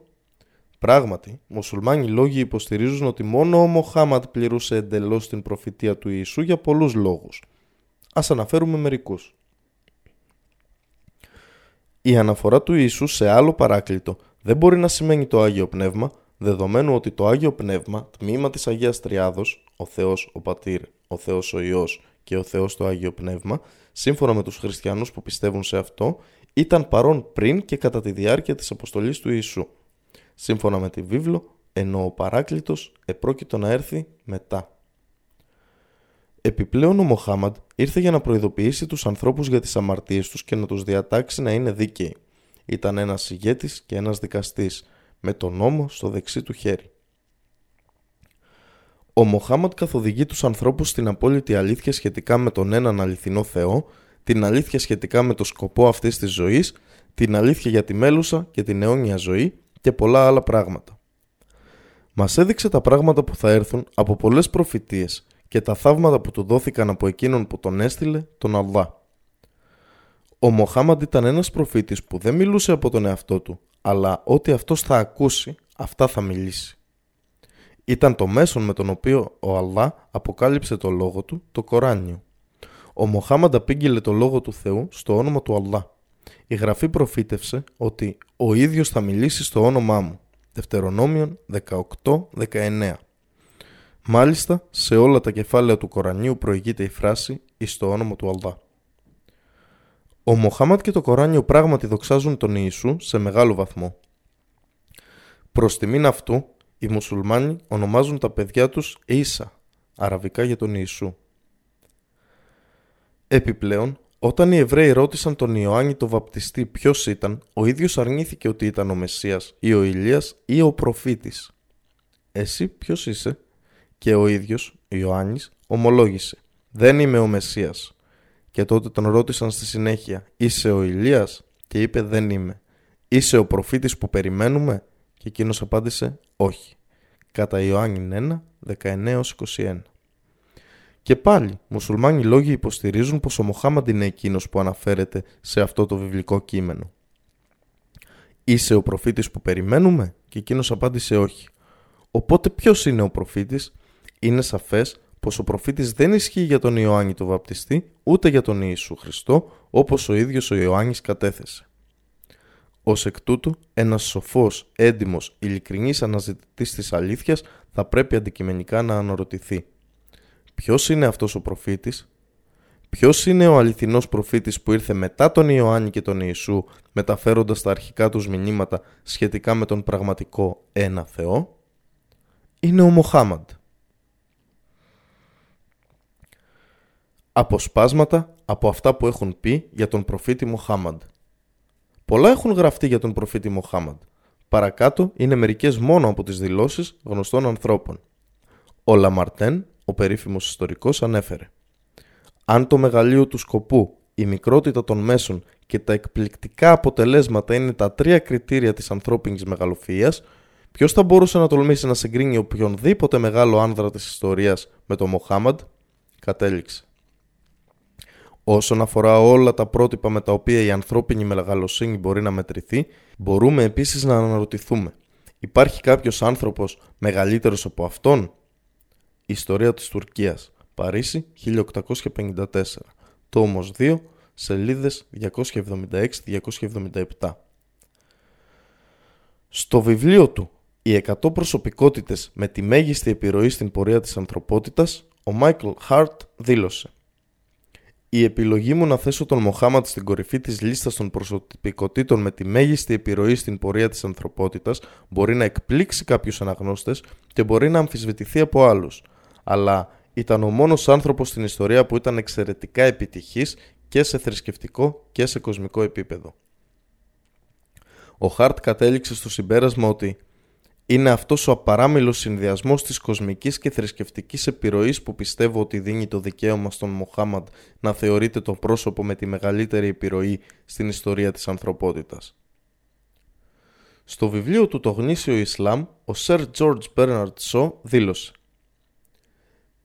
Πράγματι, μουσουλμάνοι λόγοι υποστηρίζουν ότι μόνο ο Μοχάματ πληρούσε εντελώς την προφητεία του Ιησού για πολλούς λόγους. Ας αναφέρουμε μερικούς. Η αναφορά του Ιησού σε άλλο παράκλητο δεν μπορεί να σημαίνει το Άγιο Πνεύμα, δεδομένου ότι το Άγιο Πνεύμα, τμήμα της Αγίας Τριάδος, ο Θεός ο Πατήρ, ο Θεός ο Υιός και ο Θεός το Άγιο Πνεύμα, σύμφωνα με τους χριστιανούς που πιστεύουν σε αυτό, ήταν παρόν πριν και κατά τη διάρκεια της αποστολής του Ιησού. Σύμφωνα με τη βίβλο, ενώ ο παράκλητος επρόκειτο να έρθει μετά. Επιπλέον ο Μοχάμαντ ήρθε για να προειδοποιήσει τους ανθρώπους για τις αμαρτίες τους και να τους διατάξει να είναι δίκαιοι. Ήταν ένας ηγέτης και ένας δικαστής, με τον νόμο στο δεξί του χέρι. Ο Μοχάμαντ καθοδηγεί τους ανθρώπους στην απόλυτη αλήθεια σχετικά με τον έναν αληθινό Θεό, την αλήθεια σχετικά με το σκοπό αυτής της ζωής, την αλήθεια για τη μέλουσα και την αιώνια ζωή και πολλά άλλα πράγματα. Μας έδειξε τα πράγματα που θα έρθουν από πολλές προφητείες και τα θαύματα που του δόθηκαν από εκείνον που τον έστειλε, τον Αλδά. Ο Μοχάμαντ ήταν ένας προφήτης που δεν μιλούσε από τον εαυτό του, αλλά ό,τι αυτός θα ακούσει, αυτά θα μιλήσει. Ήταν το μέσον με τον οποίο ο Αλδά αποκάλυψε το λόγο του, το Κοράνιο. Ο Μοχάμαντ απήγγειλε το λόγο του Θεού στο όνομα του Αλδά. Η Γραφή προφήτευσε ότι ο ίδιος θα μιλήσει στο όνομά μου. Δευτερονόμιον 18-19 Μάλιστα, σε όλα τα κεφάλαια του Κορανίου προηγείται η φράση «Εις το όνομα του Αλδά». Ο Μοχάμαντ και το Κοράνιο πράγματι δοξάζουν τον Ιησού σε μεγάλο βαθμό. Προς τιμήν αυτού, οι μουσουλμάνοι ονομάζουν τα παιδιά τους Ίσα, αραβικά για τον Ιησού. Επιπλέον, όταν οι Εβραίοι ρώτησαν τον Ιωάννη το βαπτιστή ποιος ήταν, ο ίδιος αρνήθηκε ότι ήταν ο Μεσσίας ή ο Ηλίας ή ο προφήτης. Εσύ ποιος είσαι; Και ο ίδιος, Ιωάννης, ομολόγησε. Δεν είμαι ο Μεσσίας. Και τότε τον ρώτησαν στη συνέχεια, είσαι ο Ηλίας; Και είπε δεν είμαι. Είσαι ο προφήτης που περιμένουμε; Και εκείνος απάντησε όχι. Κατά Ιωάννη 1, 19-21. Και πάλι, μουσουλμάνοι λόγοι υποστηρίζουν πως ο Μοχάμαντ είναι εκείνος που αναφέρεται σε αυτό το βιβλικό κείμενο. Είσαι ο προφήτης που περιμένουμε; Και εκείνος απάντησε όχι. Οπότε ποιος είναι ο προφήτης; Είναι σαφές πως ο προφήτης δεν ισχύει για τον Ιωάννη το βαπτιστή, ούτε για τον Ιησού Χριστό, όπως ο ίδιος ο Ιωάννης κατέθεσε. Ω εκ τούτου, ένας σοφός, έντιμος, ειλικρινής αναζητητής της αλήθειας θα πρέπει αντικειμενικά να αναρωτηθεί Ποιος είναι αυτός ο προφήτης; Ποιος είναι ο αληθινός προφήτης που ήρθε μετά τον Ιωάννη και τον Ιησού μεταφέροντας τα αρχικά τους μηνύματα σχετικά με τον πραγματικό ένα Θεό; Είναι ο Μοχάμαντ. Αποσπάσματα από αυτά που έχουν πει για τον προφήτη Μοχάμαντ. Πολλά έχουν γραφτεί για τον προφήτη Μοχάμαντ. Παρακάτω είναι μερικές μόνο από τις δηλώσεις γνωστών ανθρώπων. Ο Λαμαρτέν ο περίφημος ιστορικός ανέφερε. Αν το μεγαλείο του σκοπού, η μικρότητα των μέσων και τα εκπληκτικά αποτελέσματα είναι τα τρία κριτήρια της ανθρώπινης μεγαλοφυΐας, Ποιος θα μπορούσε να τολμήσει να συγκρίνει οποιονδήποτε μεγάλο άνδρα της ιστορίας με τον Μοχάμαντ, κατέληξε. Όσον αφορά όλα τα πρότυπα με τα οποία η ανθρώπινη μεγαλοσύνη μπορεί να μετρηθεί, μπορούμε επίσης να αναρωτηθούμε. Υπάρχει κάποιος άνθρωπος μεγαλύτερος από αυτόν; Ιστορία της Τουρκίας. Παρίσι 1854. Τόμος 2, σελίδες 276-277. Στο βιβλίο του «Οι 100 προσωπικότητες με τη μέγιστη επιρροή στην πορεία της ανθρωπότητας», ο Μάικλ Χάρτ δήλωσε η επιλογή μου να θέσω τον Μοχάματ στην κορυφή της λίστας των προσωπικότητων με τη μέγιστη επιρροή στην πορεία της ανθρωπότητας μπορεί να εκπλήξει κάποιους αναγνώστες και μπορεί να αμφισβητηθεί από άλλους. Αλλά ήταν ο μόνος άνθρωπος στην ιστορία που ήταν εξαιρετικά επιτυχής και σε θρησκευτικό και σε κοσμικό επίπεδο. Ο Χάρτ κατέληξε στο συμπέρασμα ότι είναι αυτός ο απαράμιλος συνδυασμός της κοσμικής και θρησκευτικής επιρροής που πιστεύω ότι δίνει το δικαίωμα στον Μοχάμαντ να θεωρείται το πρόσωπο με τη μεγαλύτερη επιρροή στην ιστορία της ανθρωπότητας. Στο βιβλίο του «Το γνήσιο Ισλάμ», ο Σερ George Bernard Shaw δήλωσε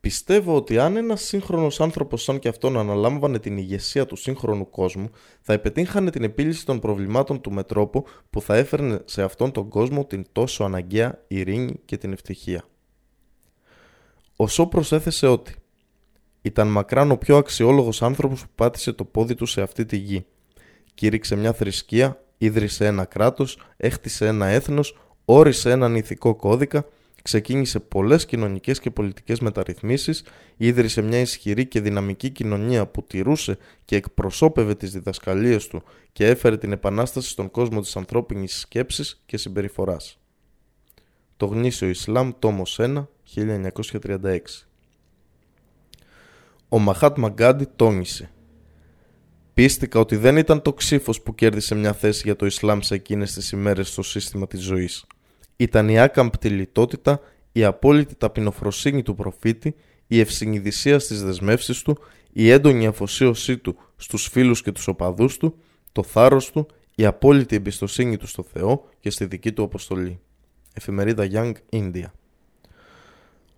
Πιστεύω ότι αν ένας σύγχρονος άνθρωπος σαν και αυτόν αναλάμβανε την ηγεσία του σύγχρονου κόσμου, θα επετύχανε την επίλυση των προβλημάτων του με τρόπο που θα έφερνε σε αυτόν τον κόσμο την τόσο αναγκαία ειρήνη και την ευτυχία. Ο Σο προσέθεσε ότι ήταν μακράν ο πιο αξιόλογος άνθρωπος που πάτησε το πόδι του σε αυτή τη γη. Κήρυξε μια θρησκεία, ίδρυσε ένα κράτος, έχτισε ένα έθνος, όρισε έναν ηθικό κώδικα ξεκίνησε πολλές κοινωνικές και πολιτικές μεταρρυθμίσεις, ίδρυσε μια ισχυρή και δυναμική κοινωνία που τηρούσε και εκπροσώπευε τις διδασκαλίες του και έφερε την επανάσταση στον κόσμο της ανθρώπινης σκέψης και συμπεριφοράς. Το γνήσιο Ισλάμ, τόμος 1, 1936 Ο Μαχάτ Μαγκάντι τόνισε Πίστηκα ότι δεν ήταν το ξύφος που κέρδισε μια θέση για το Ισλάμ σε εκείνες τις ημέρες στο σύστημα της ζωής ήταν η άκαμπτη λιτότητα, η απόλυτη ταπεινοφροσύνη του προφήτη, η ευσυνειδησία στις δεσμεύσεις του, η έντονη αφοσίωσή του στους φίλους και τους οπαδούς του, το θάρρος του, η απόλυτη εμπιστοσύνη του στο Θεό και στη δική του αποστολή. Εφημερίδα Young India.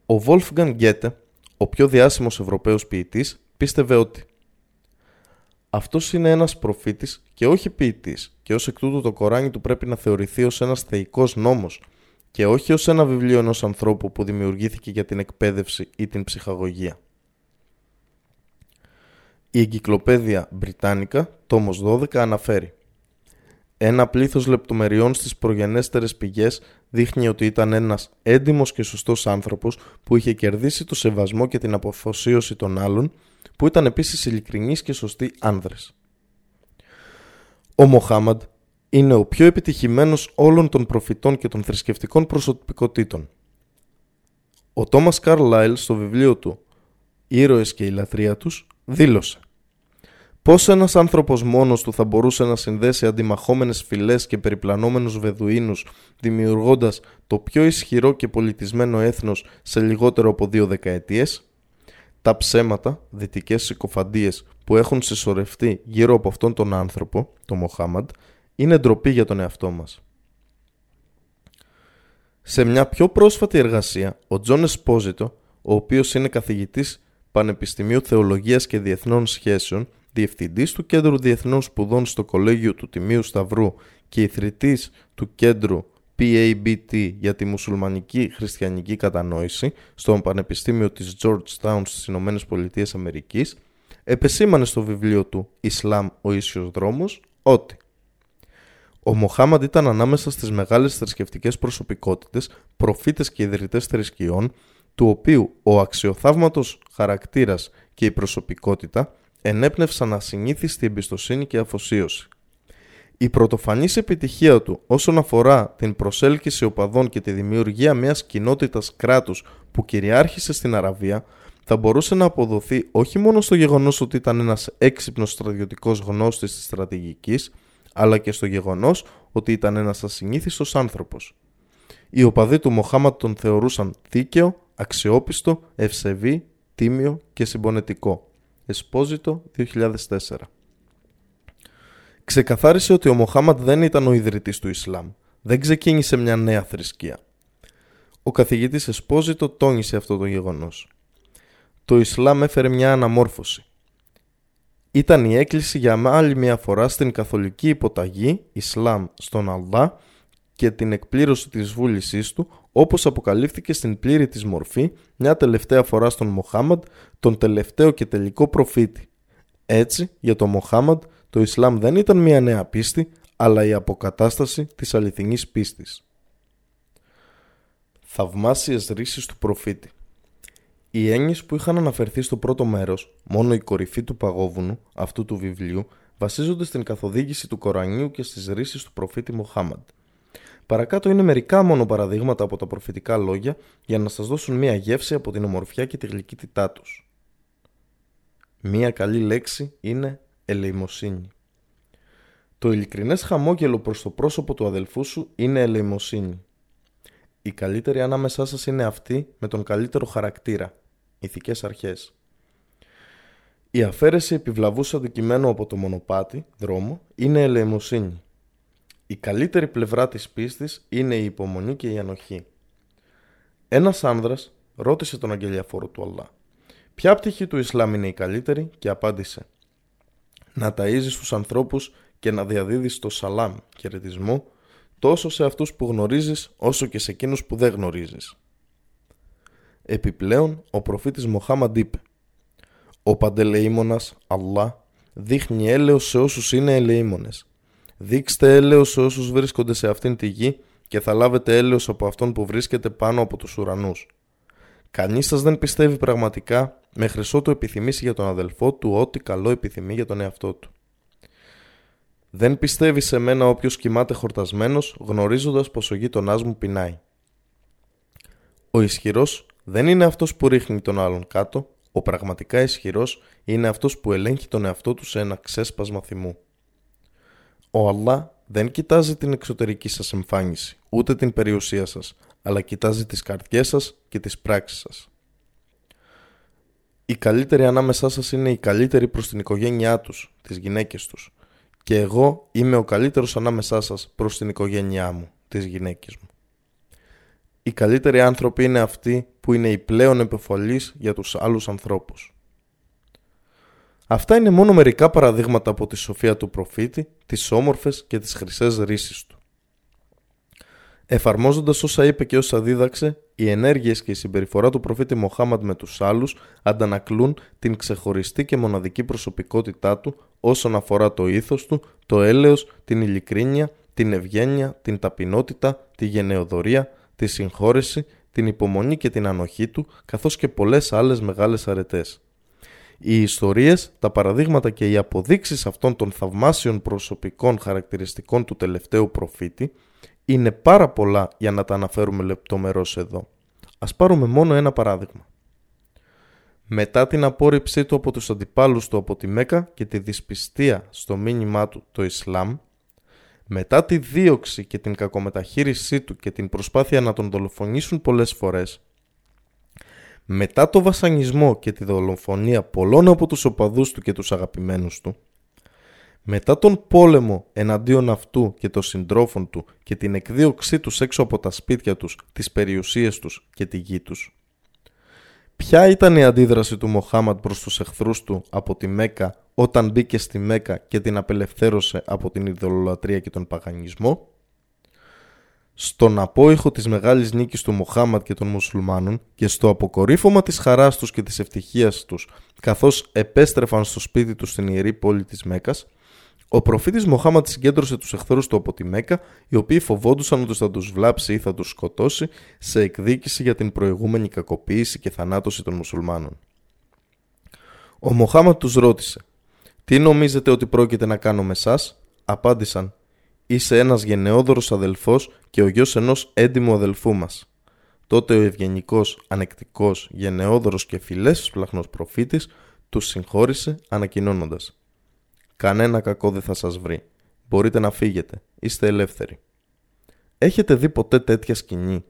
Ο Wolfgang Goethe, ο πιο διάσημος Ευρωπαίος ποιητής, πίστευε ότι αυτός είναι ένας προφήτης και όχι ποιητής, και ως εκ τούτου το Κοράνι του πρέπει να θεωρηθεί ως ένας θεϊκός νόμος, και όχι ως ένα βιβλίο ενός ανθρώπου που δημιουργήθηκε για την εκπαίδευση ή την ψυχαγωγία. Η Εγκυκλοπαίδεια Βρυτάνικα, τόμος 12, αναφέρει ένα πλήθος λεπτομεριών στις προγενέστερες πηγές δείχνει ότι ήταν ένας έντιμος και σωστός άνθρωπος που είχε κερδίσει το σεβασμό και την αποφοσίωση των άλλων που ήταν επίσης ειλικρινείς και σωστοί άνδρες. Ο Μοχάμαντ είναι ο πιο επιτυχημένος όλων των προφητών και των θρησκευτικών προσωπικότητων. Ο Τόμας Καρλάιλ στο βιβλίο του «Ήρωες και η λατρεία τους» δήλωσε Πώς ένας άνθρωπος μόνος του θα μπορούσε να συνδέσει αντιμαχόμενες φυλές και περιπλανόμενους βεδουίνους δημιουργώντας το πιο ισχυρό και πολιτισμένο έθνος σε λιγότερο από δύο δεκαετίες; Τα ψέματα, δυτικές συκοφαντίες που έχουν συσσωρευτεί γύρω από αυτόν τον άνθρωπο, τον Μοχάμαντ, είναι ντροπή για τον εαυτό μας. Σε μια πιο πρόσφατη εργασία, ο Τζον Εσπόζιτο, ο οποίος είναι καθηγητής Πανεπιστημίου Θεολογίας και Διεθνών Σχέσεων, διευθυντής του Κέντρου Διεθνών Σπουδών στο Κολέγιο του Τιμίου Σταυρού και ιδρυτής του Κέντρου PABT για τη μουσουλμανική χριστιανική κατανόηση στο Πανεπιστήμιο της Georgetown στις Ηνωμένες Πολιτείες Αμερικής επεσήμανε στο βιβλίο του «Ισλάμ ο ίσιος δρόμος» ότι ο Μοχάμαντ ήταν ανάμεσα στις μεγάλες θρησκευτικές προσωπικότητες, προφήτες και ιδρυτές θρησκειών, του οποίου ο αξιοθαύματος χαρακτήρας και η προσωπικότητα ενέπνευσαν ασυνήθιστη εμπιστοσύνη και αφοσίωση. Η πρωτοφανής επιτυχία του όσον αφορά την προσέλκυση οπαδών και τη δημιουργία μιας κοινότητας κράτους που κυριάρχησε στην Αραβία θα μπορούσε να αποδοθεί όχι μόνο στο γεγονός ότι ήταν ένας έξυπνος στρατιωτικός γνώστης της στρατηγικής, αλλά και στο γεγονός ότι ήταν ένας ασυνήθιστος άνθρωπος. Οι οπαδοί του Μοχάματ τον θεωρούσαν δίκαιο, αξιόπιστο, ευσεβή, τίμιο και συμπονετικό. Εσπόζητο 2004 ξεκαθάρισε ότι ο Μοχάμαντ δεν ήταν ο ιδρυτής του Ισλάμ. δεν ξεκίνησε μια νέα θρησκεία. Ο καθηγητής Εσπόζητο τόνισε αυτό το γεγονός. Το Ισλάμ έφερε μια αναμόρφωση. Ήταν η έκκληση για άλλη μια φορά στην καθολική υποταγή Ισλάμ στον Αλδά και την εκπλήρωση της βούλησής του όπως αποκαλύφθηκε στην πλήρη της μορφή μια τελευταία φορά στον Μοχάμαντ, τον τελευταίο και τελικό προφήτη. Έτσι, για τον Μοχάμαντ, το Ισλάμ δεν ήταν μια νέα πίστη, αλλά η αποκατάσταση της αληθινής πίστης. Θαυμάσιες ρίσεις του προφήτη Οι έννοιες που είχαν αναφερθεί στο πρώτο μέρος, μόνο η κορυφή του παγόβουνου, αυτού του βιβλίου, βασίζονται στην καθοδήγηση του Κορανίου και στις ρίσεις του προφήτη Μοχάμαντ. Παρακάτω είναι μερικά μόνο παραδείγματα από τα προφητικά λόγια για να σας δώσουν μία γεύση από την ομορφιά και τη γλυκύτητά τους. Μία καλή λέξη είναι ελεημοσύνη. Το ειλικρινές χαμόγελο προς το πρόσωπο του αδελφού σου είναι ελεημοσύνη. Η καλύτερη ανάμεσά σας είναι αυτή με τον καλύτερο χαρακτήρα, ηθικές αρχές. Η αφαίρεση επιβλαβούς αντικειμένου από το μονοπάτι, δρόμο, είναι ελεημοσύνη. Η καλύτερη πλευρά της πίστης είναι η υπομονή και η ανοχή. Ένας άνδρας ρώτησε τον αγγελιαφόρο του Αλλά «Ποια πτυχή του Ισλάμ είναι η καλύτερη» και απάντησε «Να ταΐζεις τους ανθρώπους και να διαδίδεις το σαλάμ, χαιρετισμό, τόσο σε αυτούς που γνωρίζεις όσο και σε εκείνους που δεν γνωρίζεις». Επιπλέον, ο προφήτης Μοχάμαντ είπε «Ο παντελεήμονας, Αλλά, δείχνει έλεος σε όσους είναι ελεήμονες Δείξτε έλεος σε όσους βρίσκονται σε αυτήν τη γη και θα λάβετε έλεος από αυτόν που βρίσκεται πάνω από τους ουρανούς. Κανείς σας δεν πιστεύει πραγματικά μέχρι ότου επιθυμήσει για τον αδελφό του ό,τι καλό επιθυμεί για τον εαυτό του. Δεν πιστεύει σε μένα όποιος κοιμάται χορτασμένος γνωρίζοντας πως ο γείτονάς μου πεινάει. Ο ισχυρός δεν είναι αυτός που ρίχνει τον άλλον κάτω, ο πραγματικά ισχυρός είναι αυτός που ελέγχει τον εαυτό του σε ένα ξέσπασμα θυμού. Ο Αλλά δεν κοιτάζει την εξωτερική σας εμφάνιση, ούτε την περιουσία σας, αλλά κοιτάζει τις καρδιές σας και τις πράξεις σας. Οι καλύτεροι ανάμεσά σας είναι οι καλύτεροι προς την οικογένειά τους, τις γυναίκες τους. Και εγώ είμαι ο καλύτερος ανάμεσά σας προς την οικογένειά μου, τις γυναίκες μου. Οι καλύτεροι άνθρωποι είναι αυτοί που είναι οι πλέον επεφολείς για τους άλλους ανθρώπους. Αυτά είναι μόνο μερικά παραδείγματα από τη σοφία του προφήτη, τις όμορφες και τις χρυσές ρίσεις του. Εφαρμόζοντας όσα είπε και όσα δίδαξε, οι ενέργειες και η συμπεριφορά του προφήτη Μοχάμαντ με τους άλλους αντανακλούν την ξεχωριστή και μοναδική προσωπικότητά του όσον αφορά το ήθος του, το έλεος, την ειλικρίνεια, την ευγένεια, την ταπεινότητα, τη γενεοδορία, τη συγχώρεση, την υπομονή και την ανοχή του, καθώς και πολλές άλλες μεγάλες αρετές. Οι ιστορίες, τα παραδείγματα και οι αποδείξεις αυτών των θαυμάσιων προσωπικών χαρακτηριστικών του τελευταίου προφήτη είναι πάρα πολλά για να τα αναφέρουμε λεπτομερώς εδώ. Ας πάρουμε μόνο ένα παράδειγμα. Μετά την απόρριψή του από τους αντιπάλους του από τη Μέκα και τη δυσπιστία στο μήνυμά του το Ισλάμ, μετά τη δίωξη και την κακομεταχείρισή του και την προσπάθεια να τον δολοφονήσουν πολλές φορές, μετά το βασανισμό και τη δολοφονία πολλών από τους οπαδούς του και τους αγαπημένους του, μετά τον πόλεμο εναντίον αυτού και των συντρόφων του και την εκδίωξή τους έξω από τα σπίτια τους, τις περιουσίες τους και τη γη τους. Ποια ήταν η αντίδραση του Μοχάμαντ προς τους εχθρούς του από τη Μέκα όταν μπήκε στη Μέκα και την απελευθέρωσε από την ιδεολατρία και τον παγανισμό; Στον απόϊχο της μεγάλης νίκης του Μοχάμαντ και των μουσουλμάνων και στο αποκορύφωμα της χαράς τους και της ευτυχίας τους καθώς επέστρεφαν στο σπίτι τους στην ιερή πόλη της Μέκας, ο προφήτης Μοχάμαντ συγκέντρωσε τους εχθρούς του από τη Μέκα, οι οποίοι φοβόντουσαν ότι θα τους βλάψει ή θα τους σκοτώσει σε εκδίκηση για την προηγούμενη κακοποίηση και θανάτωση των μουσουλμάνων. Ο Μοχάμαντ τους ρώτησε «Τι νομίζετε ότι πρόκειται να κάνω με εσάς» Απάντησαν Είσαι ένας γενναιόδωρος αδελφός και ο γιος ενός έντιμου αδελφού μας. Τότε ο ευγενικός, ανεκτικός, γενναιόδωρος και φιλές πλαχνός προφήτης τους συγχώρησε ανακοινώνοντας «Κανένα κακό δεν θα σας βρει. Μπορείτε να φύγετε. Είστε ελεύθεροι». Έχετε δει ποτέ τέτοια σκηνή;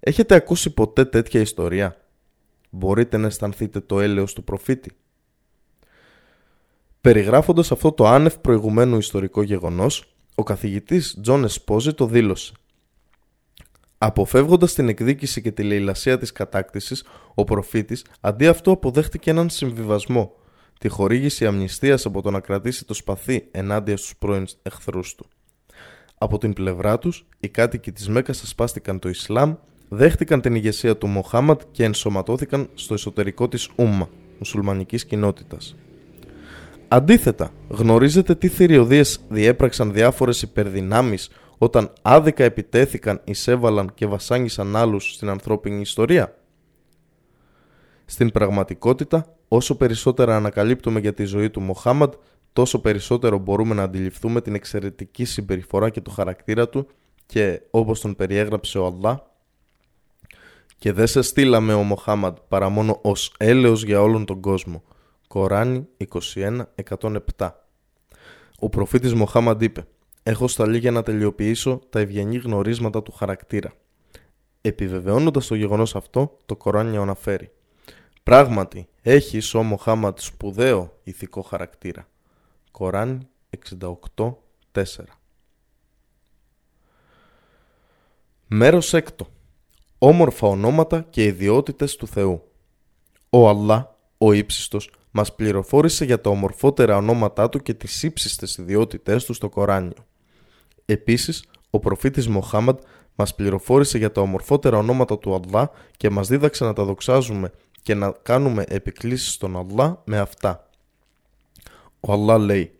Έχετε ακούσει ποτέ τέτοια ιστορία; Μπορείτε να αισθανθείτε το έλεος του προφήτη; Περιγράφοντας αυτό το άνευ προηγουμένου ιστορικό γεγονός, Ο καθηγητής Τζον Εσπόζιτο δήλωσε. Αποφεύγοντας την εκδίκηση και τη λεηλασία της κατάκτησης, ο προφήτης αντί αυτό αποδέχτηκε έναν συμβιβασμό, τη χορήγηση αμνηστίας από το να κρατήσει το σπαθί ενάντια στους πρώην εχθρούς του. Από την πλευρά τους, οι κάτοικοι της Μέκας ασπάστηκαν το Ισλάμ, δέχτηκαν την ηγεσία του Μοχάμαντ και ενσωματώθηκαν στο εσωτερικό της Ούμμα, μουσουλμανικής κοινότητας. Αντίθετα, γνωρίζετε τι θηριωδίες διέπραξαν διάφορες υπερδυνάμεις όταν άδικα επιτέθηκαν, εισέβαλαν και βασάνισαν άλλους στην ανθρώπινη ιστορία; Στην πραγματικότητα, όσο περισσότερα ανακαλύπτουμε για τη ζωή του Μοχάμαντ, τόσο περισσότερο μπορούμε να αντιληφθούμε την εξαιρετική συμπεριφορά και το χαρακτήρα του και όπως τον περιέγραψε ο Αλλά «Και δεν σε στείλαμε ο Μοχάμαντ παρά μόνο ως έλεος για όλον τον κόσμο». Κοράνι 21.107 Ο προφήτης Μοχάμαντ είπε «Έχω σταλεί για να τελειοποιήσω τα ευγενή γνωρίσματα του χαρακτήρα». Επιβεβαιώνοντας το γεγονός αυτό, το Κοράνι αναφέρει «Πράγματι, έχεις ο Μοχάμαντ σπουδαίο ηθικό χαρακτήρα». Κοράνι 68.4 Μέρος έκτο Όμορφα ονόματα και ιδιότητες του Θεού Ο Αλλά, ο ύψιστος, μας πληροφόρησε για τα ομορφότερα ονόματά του και τις ύψιστες ιδιότητές του στο Κοράνιο. Επίσης, ο προφήτης Μοχάμαντ μας πληροφόρησε για τα ομορφότερα ονόματα του Αλλά και μας δίδαξε να τα δοξάζουμε και να κάνουμε επικλήσεις στον Αλλά με αυτά. Ο Αλλά λέει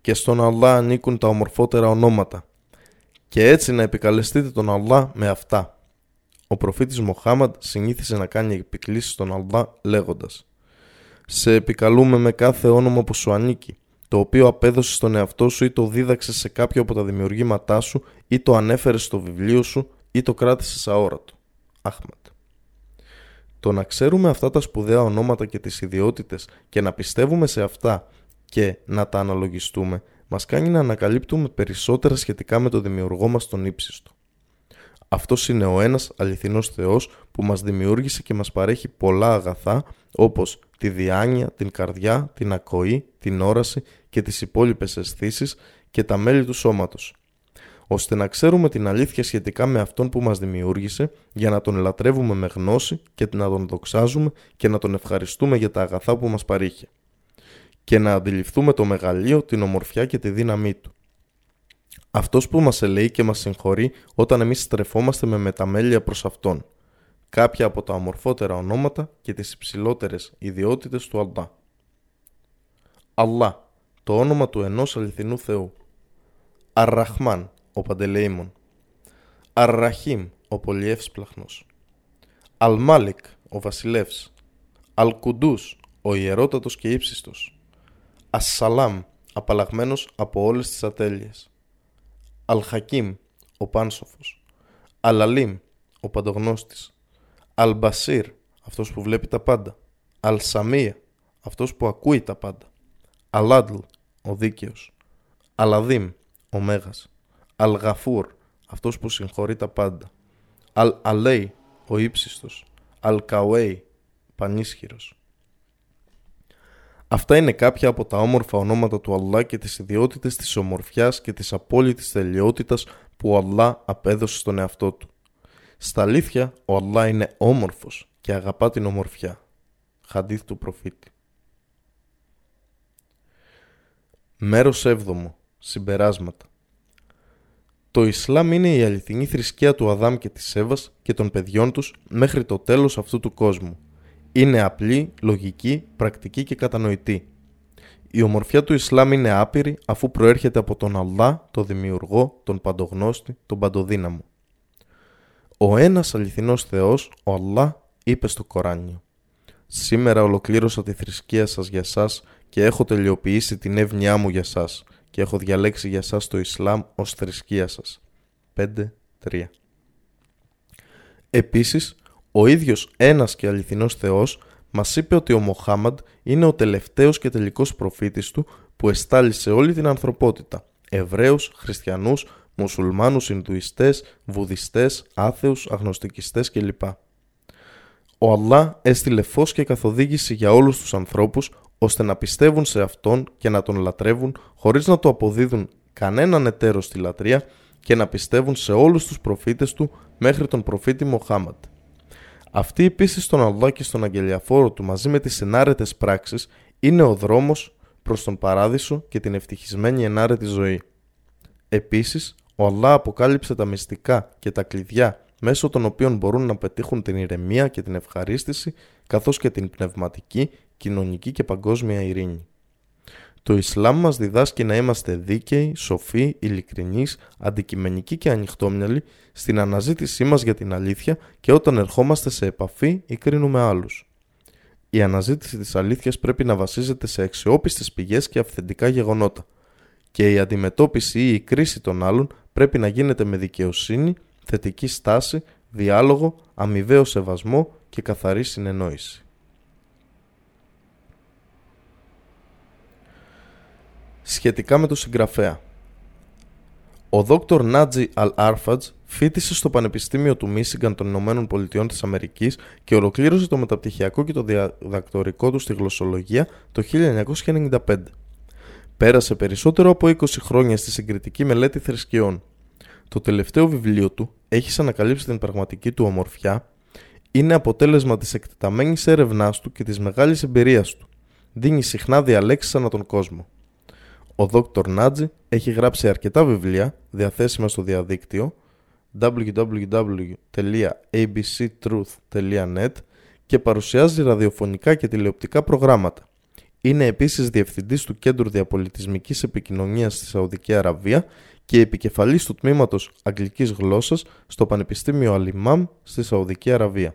«Και στον Αλλά ανήκουν τα ομορφότερα ονόματα και έτσι να επικαλεστείτε τον Αλλά με αυτά». Ο προφήτης Μοχάμαντ συνήθισε να κάνει επικλήσεις στον Αλλά λέγοντας «Σε επικαλούμε με κάθε όνομα που σου ανήκει, το οποίο απέδωσε στον εαυτό σου ή το δίδαξε σε κάποιο από τα δημιουργήματά σου ή το ανέφερε στο βιβλίο σου ή το κράτησες αόρατο». Αχματ. Το να ξέρουμε αυτά τα σπουδαία ονόματα και τις ιδιότητες και να πιστεύουμε σε αυτά και να τα αναλογιστούμε μας κάνει να ανακαλύπτουμε περισσότερα σχετικά με το δημιουργό μας τον ύψιστο. Αυτός είναι ο ένας αληθινός Θεός που μας δημιούργησε και μας παρέχει πολλά αγαθά όπως τη διάνοια, την καρδιά, την ακοή, την όραση και τις υπόλοιπες αισθήσεις και τα μέλη του σώματος. Ώστε να ξέρουμε την αλήθεια σχετικά με αυτόν που μας δημιούργησε για να τον λατρεύουμε με γνώση και να τον δοξάζουμε και να τον ευχαριστούμε για τα αγαθά που μας παρήχε και να αντιληφθούμε το μεγαλείο, την ομορφιά και τη δύναμή του. Αυτός που μας ελέει και μας συγχωρεί όταν εμείς στρεφόμαστε με μεταμέλεια προς Αυτόν. Κάποια από τα ομορφότερα ονόματα και τις υψηλότερες ιδιότητες του Αλτά. Αλλά, το όνομα του ενός αληθινού Θεού. Αρραχμάν, ο Παντελεήμων. Αρραχίμ, ο πολυεύσπλαχνος. Αλμάλικ, ο βασιλεύς. Αλκουντούς, ο ιερότατος και ύψιστος. Ασσαλάμ, απαλλαγμένος από όλες τις ατέλειες. Αλχακίμ, ο πάνσοφος. Αλαλίμ, ο παντογνώστης. Αλμπασίρ, αυτός που βλέπει τα πάντα. Αλσαμία, αυτός που ακούει τα πάντα. Αλάντλ, ο δίκαιος. Αλαδίμ, ο μέγας. Αλγαφούρ, αυτός που συγχωρεί τα πάντα. Αλ-Αλέι, ο ύψιστος. Αλκαουέι, πανίσχυρος. Αυτά είναι κάποια από τα όμορφα ονόματα του Αλλά και τις ιδιότητες της ομορφιάς και της απόλυτης τελειότητας που ο Αλλά απέδωσε στον εαυτό του. Στα αλήθεια, ο Αλλά είναι όμορφος και αγαπά την ομορφιά. Χαντίθ του προφήτη. Μέρος 7. Συμπεράσματα. Το Ισλάμ είναι η αληθινή θρησκεία του Αδάμ και της Εύας και των παιδιών τους μέχρι το τέλος αυτού του κόσμου είναι απλή, λογική, πρακτική και κατανοητή. Η ομορφιά του Ισλάμ είναι άπειρη αφού προέρχεται από τον Αλλά, τον Δημιουργό, τον Παντογνώστη, τον Παντοδύναμο. Ο ένας αληθινός Θεός, ο Αλλά, είπε στο Κοράνιο «Σήμερα ολοκλήρωσα τη θρησκεία σας για σας και έχω τελειοποιήσει την εύνοιά μου για σας και έχω διαλέξει για σας το Ισλάμ ως θρησκεία σας». 5.3 Επίσης, ο ίδιος ένας και αληθινός Θεός μας είπε ότι ο Μοχάμαντ είναι ο τελευταίος και τελικός προφήτης του που εστάλησε όλη την ανθρωπότητα, Εβραίους, Χριστιανούς, Μουσουλμάνους, Ινδουιστές, Βουδιστές, Άθεους, Αγνωστικιστές κλπ. Ο Αλλά έστειλε φως και καθοδήγηση για όλους τους ανθρώπους ώστε να πιστεύουν σε Αυτόν και να Τον λατρεύουν χωρίς να το αποδίδουν κανέναν εταίρο στη λατρεία και να πιστεύουν σε όλους τους προφήτες του μέχρι τον προφήτη Μοχάμαντ. Αυτή η πίστη στον Allah και στον αγγελιαφόρο του μαζί με τις συνάρετες πράξεις είναι ο δρόμος προς τον παράδεισο και την ευτυχισμένη ενάρετη ζωή. Επίσης, ο Allah αποκάλυψε τα μυστικά και τα κλειδιά μέσω των οποίων μπορούν να πετύχουν την ηρεμία και την ευχαρίστηση καθώς και την πνευματική, κοινωνική και παγκόσμια ειρήνη. Το Ισλάμ μας διδάσκει να είμαστε δίκαιοι, σοφοί, ειλικρινείς, αντικειμενικοί και ανοιχτόμυαλοι στην αναζήτησή μας για την αλήθεια και όταν ερχόμαστε σε επαφή ή κρίνουμε άλλους. Η αναζήτηση της αλήθειας πρέπει να βασίζεται σε αξιόπιστες πηγές και αυθεντικά γεγονότα και η αντιμετώπιση ή η κρίση των άλλων πρέπει να γίνεται με δικαιοσύνη, θετική στάση, διάλογο, αμοιβαίο σεβασμό και καθαρή συνεννόηση. Σχετικά με το συγγραφέα Ο Δόκτωρ Νάτζι Αλ Άρφατζ φίτησε στο Πανεπιστήμιο του Μίσιγκαν των Ηνωμένων Πολιτειών της Αμερικής και ολοκλήρωσε το μεταπτυχιακό και το διδακτορικό του στη γλωσσολογία το 1995. Πέρασε περισσότερο από 20 χρόνια στη συγκριτική μελέτη θρησκειών. Το τελευταίο βιβλίο του έχει ανακαλύψει την πραγματική του ομορφιά, είναι αποτέλεσμα της εκτεταμένης έρευνάς του και της μεγάλης εμπειρίας του. Δίνει συχνά διαλέξεις ανά τον κόσμο. Ο Δόκτωρ Νάτζι έχει γράψει αρκετά βιβλία διαθέσιμα στο διαδίκτυο www.abctruth.net και παρουσιάζει ραδιοφωνικά και τηλεοπτικά προγράμματα. Είναι επίσης διευθυντής του Κέντρου Διαπολιτισμικής Επικοινωνίας στη Σαουδική Αραβία και επικεφαλής του τμήματος Αγγλικής Γλώσσας στο Πανεπιστήμιο Αλιμάμ στη Σαουδική Αραβία.